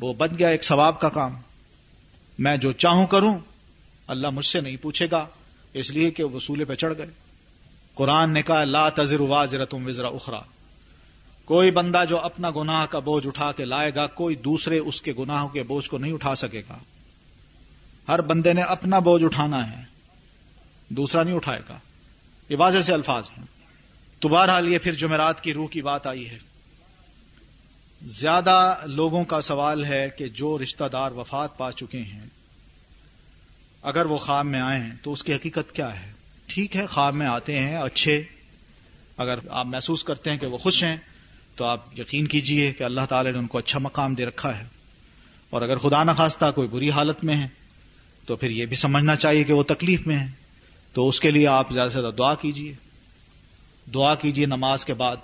وہ بن گیا ایک ثواب کا کام۔ میں جو چاہوں کروں، اللہ مجھ سے نہیں پوچھے گا، اس لیے کہ وہ سولے پہ چڑھ گئے۔ قرآن نے کہا، لا تذر واضر تم وزرا اخرا کوئی بندہ جو اپنا گناہ کا بوجھ اٹھا کے لائے گا، کوئی دوسرے اس کے گناہوں کے بوجھ کو نہیں اٹھا سکے گا۔ ہر بندے نے اپنا بوجھ اٹھانا ہے، دوسرا نہیں اٹھائے گا۔ یہ واضح سے الفاظ ہیں۔ تو بہرحال یہ پھر جمعرات کی روح کی بات آئی ہے۔ زیادہ لوگوں کا سوال ہے کہ جو رشتہ دار وفات پا چکے ہیں، اگر وہ خواب میں آئے ہیں تو اس کی حقیقت کیا ہے؟ ٹھیک ہے، خواب میں آتے ہیں، اچھے۔ اگر آپ محسوس کرتے ہیں کہ وہ خوش ہیں، تو آپ یقین کیجیے کہ اللہ تعالی نے ان کو اچھا مقام دے رکھا ہے۔ اور اگر خدا نخواستہ کوئی بری حالت میں ہے تو پھر یہ بھی سمجھنا چاہیے کہ وہ تکلیف میں ہے تو اس کے لیے آپ زیادہ سے زیادہ دعا کیجیے۔ دعا کیجیے نماز کے بعد۔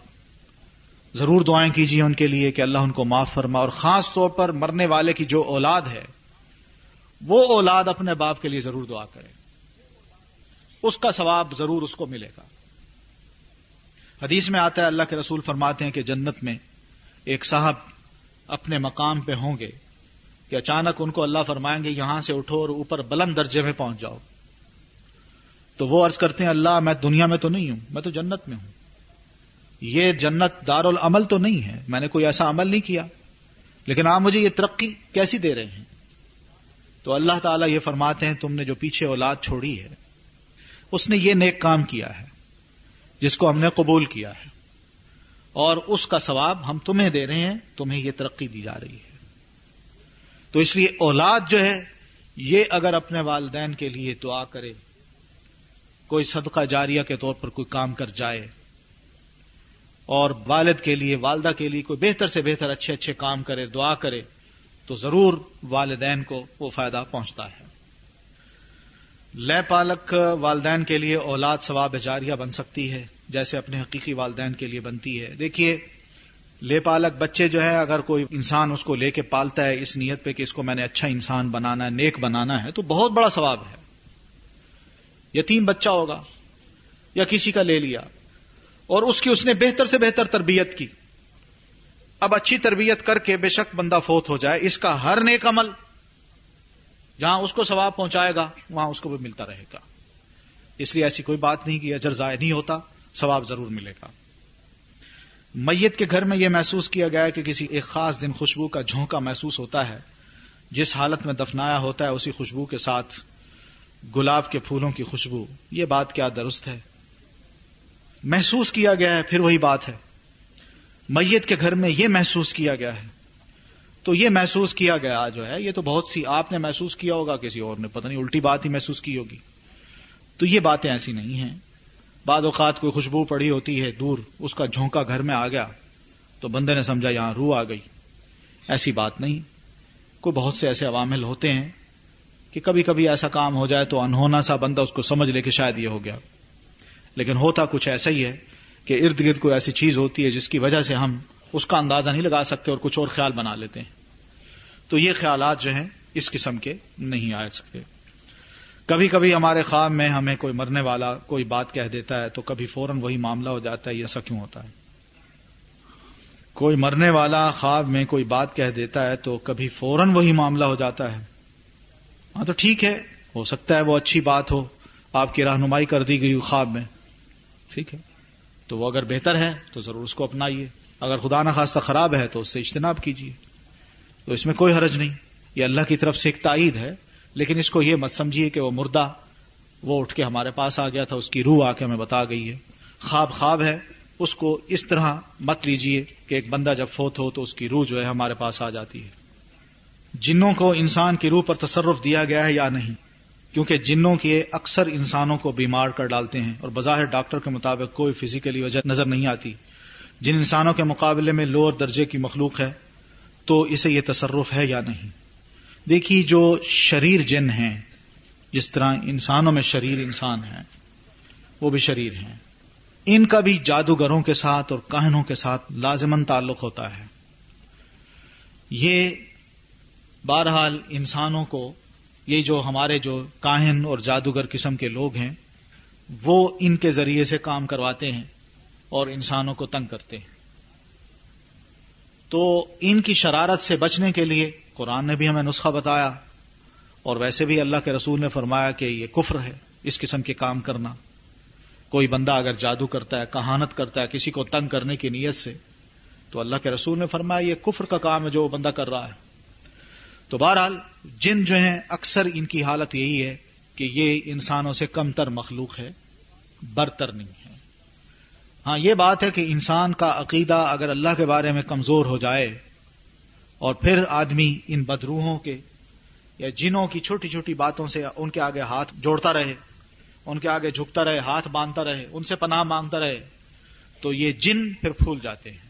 ضرور دعائیں کیجیے ان کے لیے کہ اللہ ان کو معاف فرما۔ اور خاص طور پر مرنے والے کی جو اولاد ہے، وہ اولاد اپنے باپ کے لیے ضرور دعا کرے۔ اس کا ثواب ضرور اس کو ملے گا۔ حدیث میں آتا ہے، اللہ کے رسول فرماتے ہیں کہ جنت میں ایک صاحب اپنے مقام پہ ہوں گے کہ اچانک ان کو اللہ فرمائیں گے، یہاں سے اٹھو اور اوپر بلند درجے میں پہنچ جاؤ۔ تو وہ عرض کرتے ہیں، اللہ میں دنیا میں تو نہیں ہوں، میں تو جنت میں ہوں۔ یہ جنت دار العمل تو نہیں ہے، میں نے کوئی ایسا عمل نہیں کیا۔ لیکن آپ مجھے یہ ترقی کیسی دے رہے ہیں؟ تو اللہ تعالیٰ یہ فرماتے ہیں، تم نے جو پیچھے اولاد چھوڑی ہے اس نے یہ نیک کام کیا ہے، جس کو ہم نے قبول کیا ہے۔ اور اس کا ثواب ہم تمہیں دے رہے ہیں، تمہیں یہ ترقی دی جا رہی ہے۔ تو اس لیے اولاد جو ہے، یہ اگر اپنے والدین کے لیے دعا کرے، کوئی صدقہ جاریہ کے طور پر کوئی کام کر جائے، اور والد کے لیے، والدہ کے لیے کوئی بہتر سے بہتر اچھے اچھے کام کرے، دعا کرے، تو ضرور والدین کو وہ فائدہ پہنچتا ہے۔ لے پالک والدین کے لیے اولاد ثواب جاریہ بن سکتی ہے، جیسے اپنے حقیقی والدین کے لیے بنتی ہے۔ دیکھیے، لے پالک بچے جو ہے، اگر کوئی انسان اس کو لے کے پالتا ہے، اس نیت پہ کہ اس کو میں نے اچھا انسان بنانا ہے، نیک بنانا ہے، تو بہت بڑا ثواب ہے۔ یتیم بچہ ہوگا یا کسی کا لے لیا، اور اس کی اس نے بہتر سے بہتر تربیت کی۔ اب اچھی تربیت کر کے بے شک بندہ فوت ہو جائے، اس کا ہر نیک عمل جہاں اس کو ثواب پہنچائے گا، وہاں اس کو بھی ملتا رہے گا۔ اس لیے ایسی کوئی بات نہیں کہ اجر ضائع نہیں ہوتا، ثواب ضرور ملے گا۔ میت کے گھر میں یہ محسوس کیا گیا کہ کسی ایک خاص دن خوشبو کا جھونکا محسوس ہوتا ہے۔ جس حالت میں دفنایا ہوتا ہے، اسی خوشبو کے ساتھ گلاب کے پھولوں کی خوشبو۔ یہ بات کیا درست ہے؟ محسوس کیا گیا ہے، پھر وہی بات ہے۔ میت کے گھر میں یہ محسوس کیا گیا ہے۔ تو یہ محسوس کیا گیا جو ہے، یہ تو بہت سی آپ نے محسوس کیا ہوگا، کسی اور نے، پتہ نہیں، الٹی بات ہی محسوس کی ہوگی۔ تو یہ باتیں ایسی نہیں ہیں۔ بعد اوقات کوئی خوشبو پڑی ہوتی ہے، دور اس کا جھونکا گھر میں آ گیا، تو بندے نے سمجھا، یہاں روح آ گئی۔ ایسی بات نہیں۔ کوئی بہت سے ایسے عوامل ہوتے ہیں کہ کبھی کبھی ایسا کام ہو جائے تو انہونا سا بندہ اس کو سمجھ لے کہ شاید یہ ہو گیا۔ لیکن ہوتا کچھ ایسا ہی ہے کہ ارد گرد کوئی ایسی چیز ہوتی ہے جس کی وجہ سے ہم اس کا اندازہ نہیں لگا سکتے اور کچھ اور خیال بنا لیتے ہیں۔ تو یہ خیالات جو ہیں اس قسم کے نہیں آ سکتے۔ کبھی کبھی ہمارے خواب میں ہمیں کوئی مرنے والا کوئی بات کہہ دیتا ہے تو کبھی فوراً وہی معاملہ ہو جاتا ہے، یہ ایسا کیوں ہوتا ہے؟ کوئی مرنے والا خواب میں کوئی بات کہہ دیتا ہے تو کبھی فوراً وہی معاملہ ہو جاتا ہے۔ ہاں تو ٹھیک ہے، ہو سکتا ہے وہ اچھی بات ہو، آپ کی رہنمائی کر دی گئی خواب میں۔ ٹھیک ہے، تو وہ اگر بہتر ہے تو ضرور اس کو اپنائیے۔ اگر خدا نخواستہ خراب ہے تو اس سے اجتناب کیجیے۔ تو اس میں کوئی حرج نہیں۔ یہ اللہ کی طرف سے ایک تائید ہے، لیکن اس کو یہ مت سمجھیے کہ وہ مردہ، وہ اٹھ کے ہمارے پاس آ گیا تھا، اس کی روح آ کے ہمیں بتا گئی ہے۔ خواب خواب ہے، اس کو اس طرح مت لیجیے کہ ایک بندہ جب فوت ہو تو اس کی روح جو ہے ہمارے پاس آ جاتی ہے۔ جنوں کو انسان کی روح پر تصرف دیا گیا ہے یا نہیں؟ کیونکہ جنوں کے اکثر انسانوں کو بیمار کر ڈالتے ہیں، اور بظاہر ڈاکٹر کے مطابق کوئی فزیکلی وجہ نظر نہیں آتی۔ جن انسانوں کے مقابلے میں لوور درجے کی مخلوق ہے تو اسے یہ تصرف ہے یا نہیں؟ دیکھیے جو شریر جن ہیں، جس طرح انسانوں میں شریر انسان ہیں، وہ بھی شریر ہیں۔ ان کا بھی جادوگروں کے ساتھ اور کہنوں کے ساتھ لازمن تعلق ہوتا ہے۔ یہ بہرحال انسانوں کو، یہ جو ہمارے جو کاہن اور جادوگر قسم کے لوگ ہیں، وہ ان کے ذریعے سے کام کرواتے ہیں اور انسانوں کو تنگ کرتے ہیں۔ تو ان کی شرارت سے بچنے کے لیے قرآن نے بھی ہمیں نسخہ بتایا اور ویسے بھی اللہ کے رسول نے فرمایا کہ یہ کفر ہے، اس قسم کے کام کرنا۔ کوئی بندہ اگر جادو کرتا ہے، کہانت کرتا ہے، کسی کو تنگ کرنے کی نیت سے، تو اللہ کے رسول نے فرمایا یہ کفر کا کام ہے جو وہ بندہ کر رہا ہے۔ تو بہرحال جن جو ہیں، اکثر ان کی حالت یہی ہے کہ یہ انسانوں سے کم تر مخلوق ہے، برتر نہیں ہے۔ ہاں یہ بات ہے کہ انسان کا عقیدہ اگر اللہ کے بارے میں کمزور ہو جائے اور پھر آدمی ان بدروہوں کے یا جنوں کی چھوٹی چھوٹی باتوں سے ان کے آگے ہاتھ جوڑتا رہے، ان کے آگے جھکتا رہے، ہاتھ باندھتا رہے، ان سے پناہ مانگتا رہے، تو یہ جن پھر پھول جاتے ہیں۔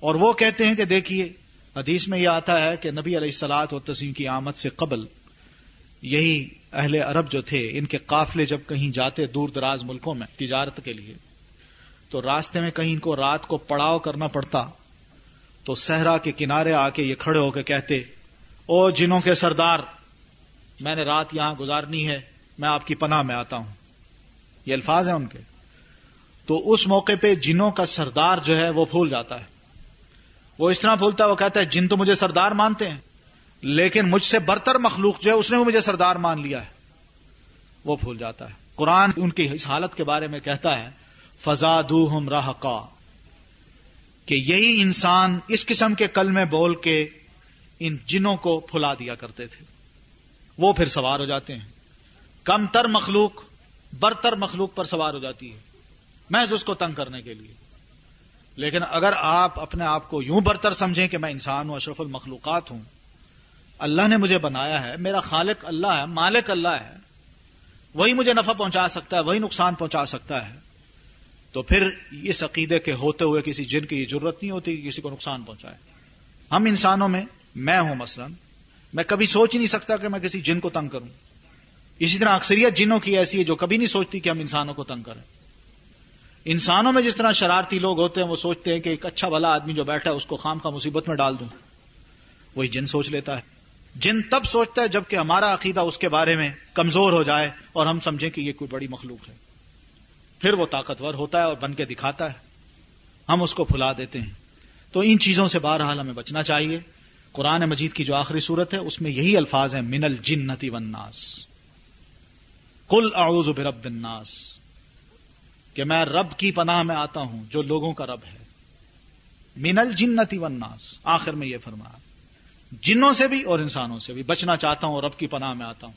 اور وہ کہتے ہیں کہ دیکھیے، حدیث میں یہ آتا ہے کہ نبی علیہ السلاط و تسیم کی آمد سے قبل یہی اہل عرب جو تھے، ان کے قافلے جب کہیں جاتے دور دراز ملکوں میں تجارت کے لیے، تو راستے میں کہیں ان کو رات کو پڑاؤ کرنا پڑتا، تو صحرا کے کنارے آ کے یہ کھڑے ہو کے کہتے، او جنوں کے سردار، میں نے رات یہاں گزارنی ہے، میں آپ کی پناہ میں آتا ہوں. یہ الفاظ ہیں ان کے۔ تو اس موقع پہ جنوں کا سردار جو ہے وہ پھول جاتا ہے۔ وہ اس طرح بھولتا ہے وہ کہتا ہے، جن تو مجھے سردار مانتے ہیں لیکن مجھ سے برتر مخلوق جو ہے، اس نے مجھے سردار مان لیا ہے۔ وہ بھول جاتا ہے۔ قرآن ان کی اس حالت کے بارے میں کہتا ہے فضا ہم راہ کہ یہی انسان اس قسم کے کل میں بول کے ان جنوں کو پھلا دیا کرتے تھے۔ وہ پھر سوار ہو جاتے ہیں۔ کم تر مخلوق برتر مخلوق پر سوار ہو جاتی ہے۔ محض اس کو تنگ کرنے کے لیے۔ لیکن اگر آپ اپنے آپ کو یوں برتر سمجھیں کہ میں انسان ہوں، اشرف المخلوقات ہوں اللہ نے مجھے بنایا ہے، میرا خالق اللہ ہے، مالک اللہ ہے، وہی مجھے نفع پہنچا سکتا ہے، وہی نقصان پہنچا سکتا ہے۔ تو پھر اس عقیدے کے ہوتے ہوئے کسی جن کی ضرورت نہیں ہوتی کہ کسی کو نقصان پہنچائے۔ ہم انسانوں میں میں ہوں مثلا، میں کبھی سوچ ہی نہیں سکتا کہ میں کسی جن کو تنگ کروں۔ اسی طرح اکثریت جنوں کی ایسی ہے جو کبھی نہیں سوچتی کہ ہم انسانوں کو تنگ کریں۔ انسانوں میں جس طرح شرارتی لوگ ہوتے ہیں، وہ سوچتے ہیں کہ ایک اچھا بھلا آدمی جو بیٹھا ہے، اس کو خام کا مصیبت میں ڈال دوں۔ وہی جن سوچ لیتا ہے۔ جن تب سوچتا ہے جبکہ ہمارا عقیدہ اس کے بارے میں کمزور ہو جائے اور ہم سمجھیں کہ یہ کوئی بڑی مخلوق ہے۔ پھر وہ طاقتور ہوتا ہے اور بن کے دکھاتا ہے۔ ہم اس کو پھلا دیتے ہیں۔ تو ان چیزوں سے بہرحال ہمیں بچنا چاہیے۔ قرآن مجید کی جو آخری صورت ہے، اس میں یہی الفاظ ہیں، من الجنتی وناس کل اعوذ برب الناس۔ کہ میں رب کی پناہ میں آتا ہوں، جو لوگوں کا رب ہے۔ من الجنتی وناس آخر میں یہ فرمایا۔ جنوں سے بھی اور انسانوں سے بھی۔ بچنا چاہتا ہوں اور رب کی پناہ میں آتا ہوں۔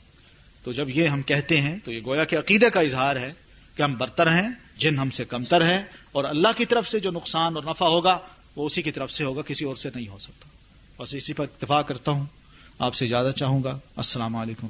تو جب یہ ہم کہتے ہیں تو یہ گویا کہ عقیدے کا اظہار ہے کہ ہم برتر ہیں، جن ہم سے کمتر ہے اور اللہ کی طرف سے جو نقصان اور نفع ہوگا وہ اسی کی طرف سے ہوگا، کسی اور سے نہیں ہو سکتا۔ بس اسی پر اتفاق کرتا ہوں۔ آپ سے زیادہ چاہوں گا۔ السلام علیکم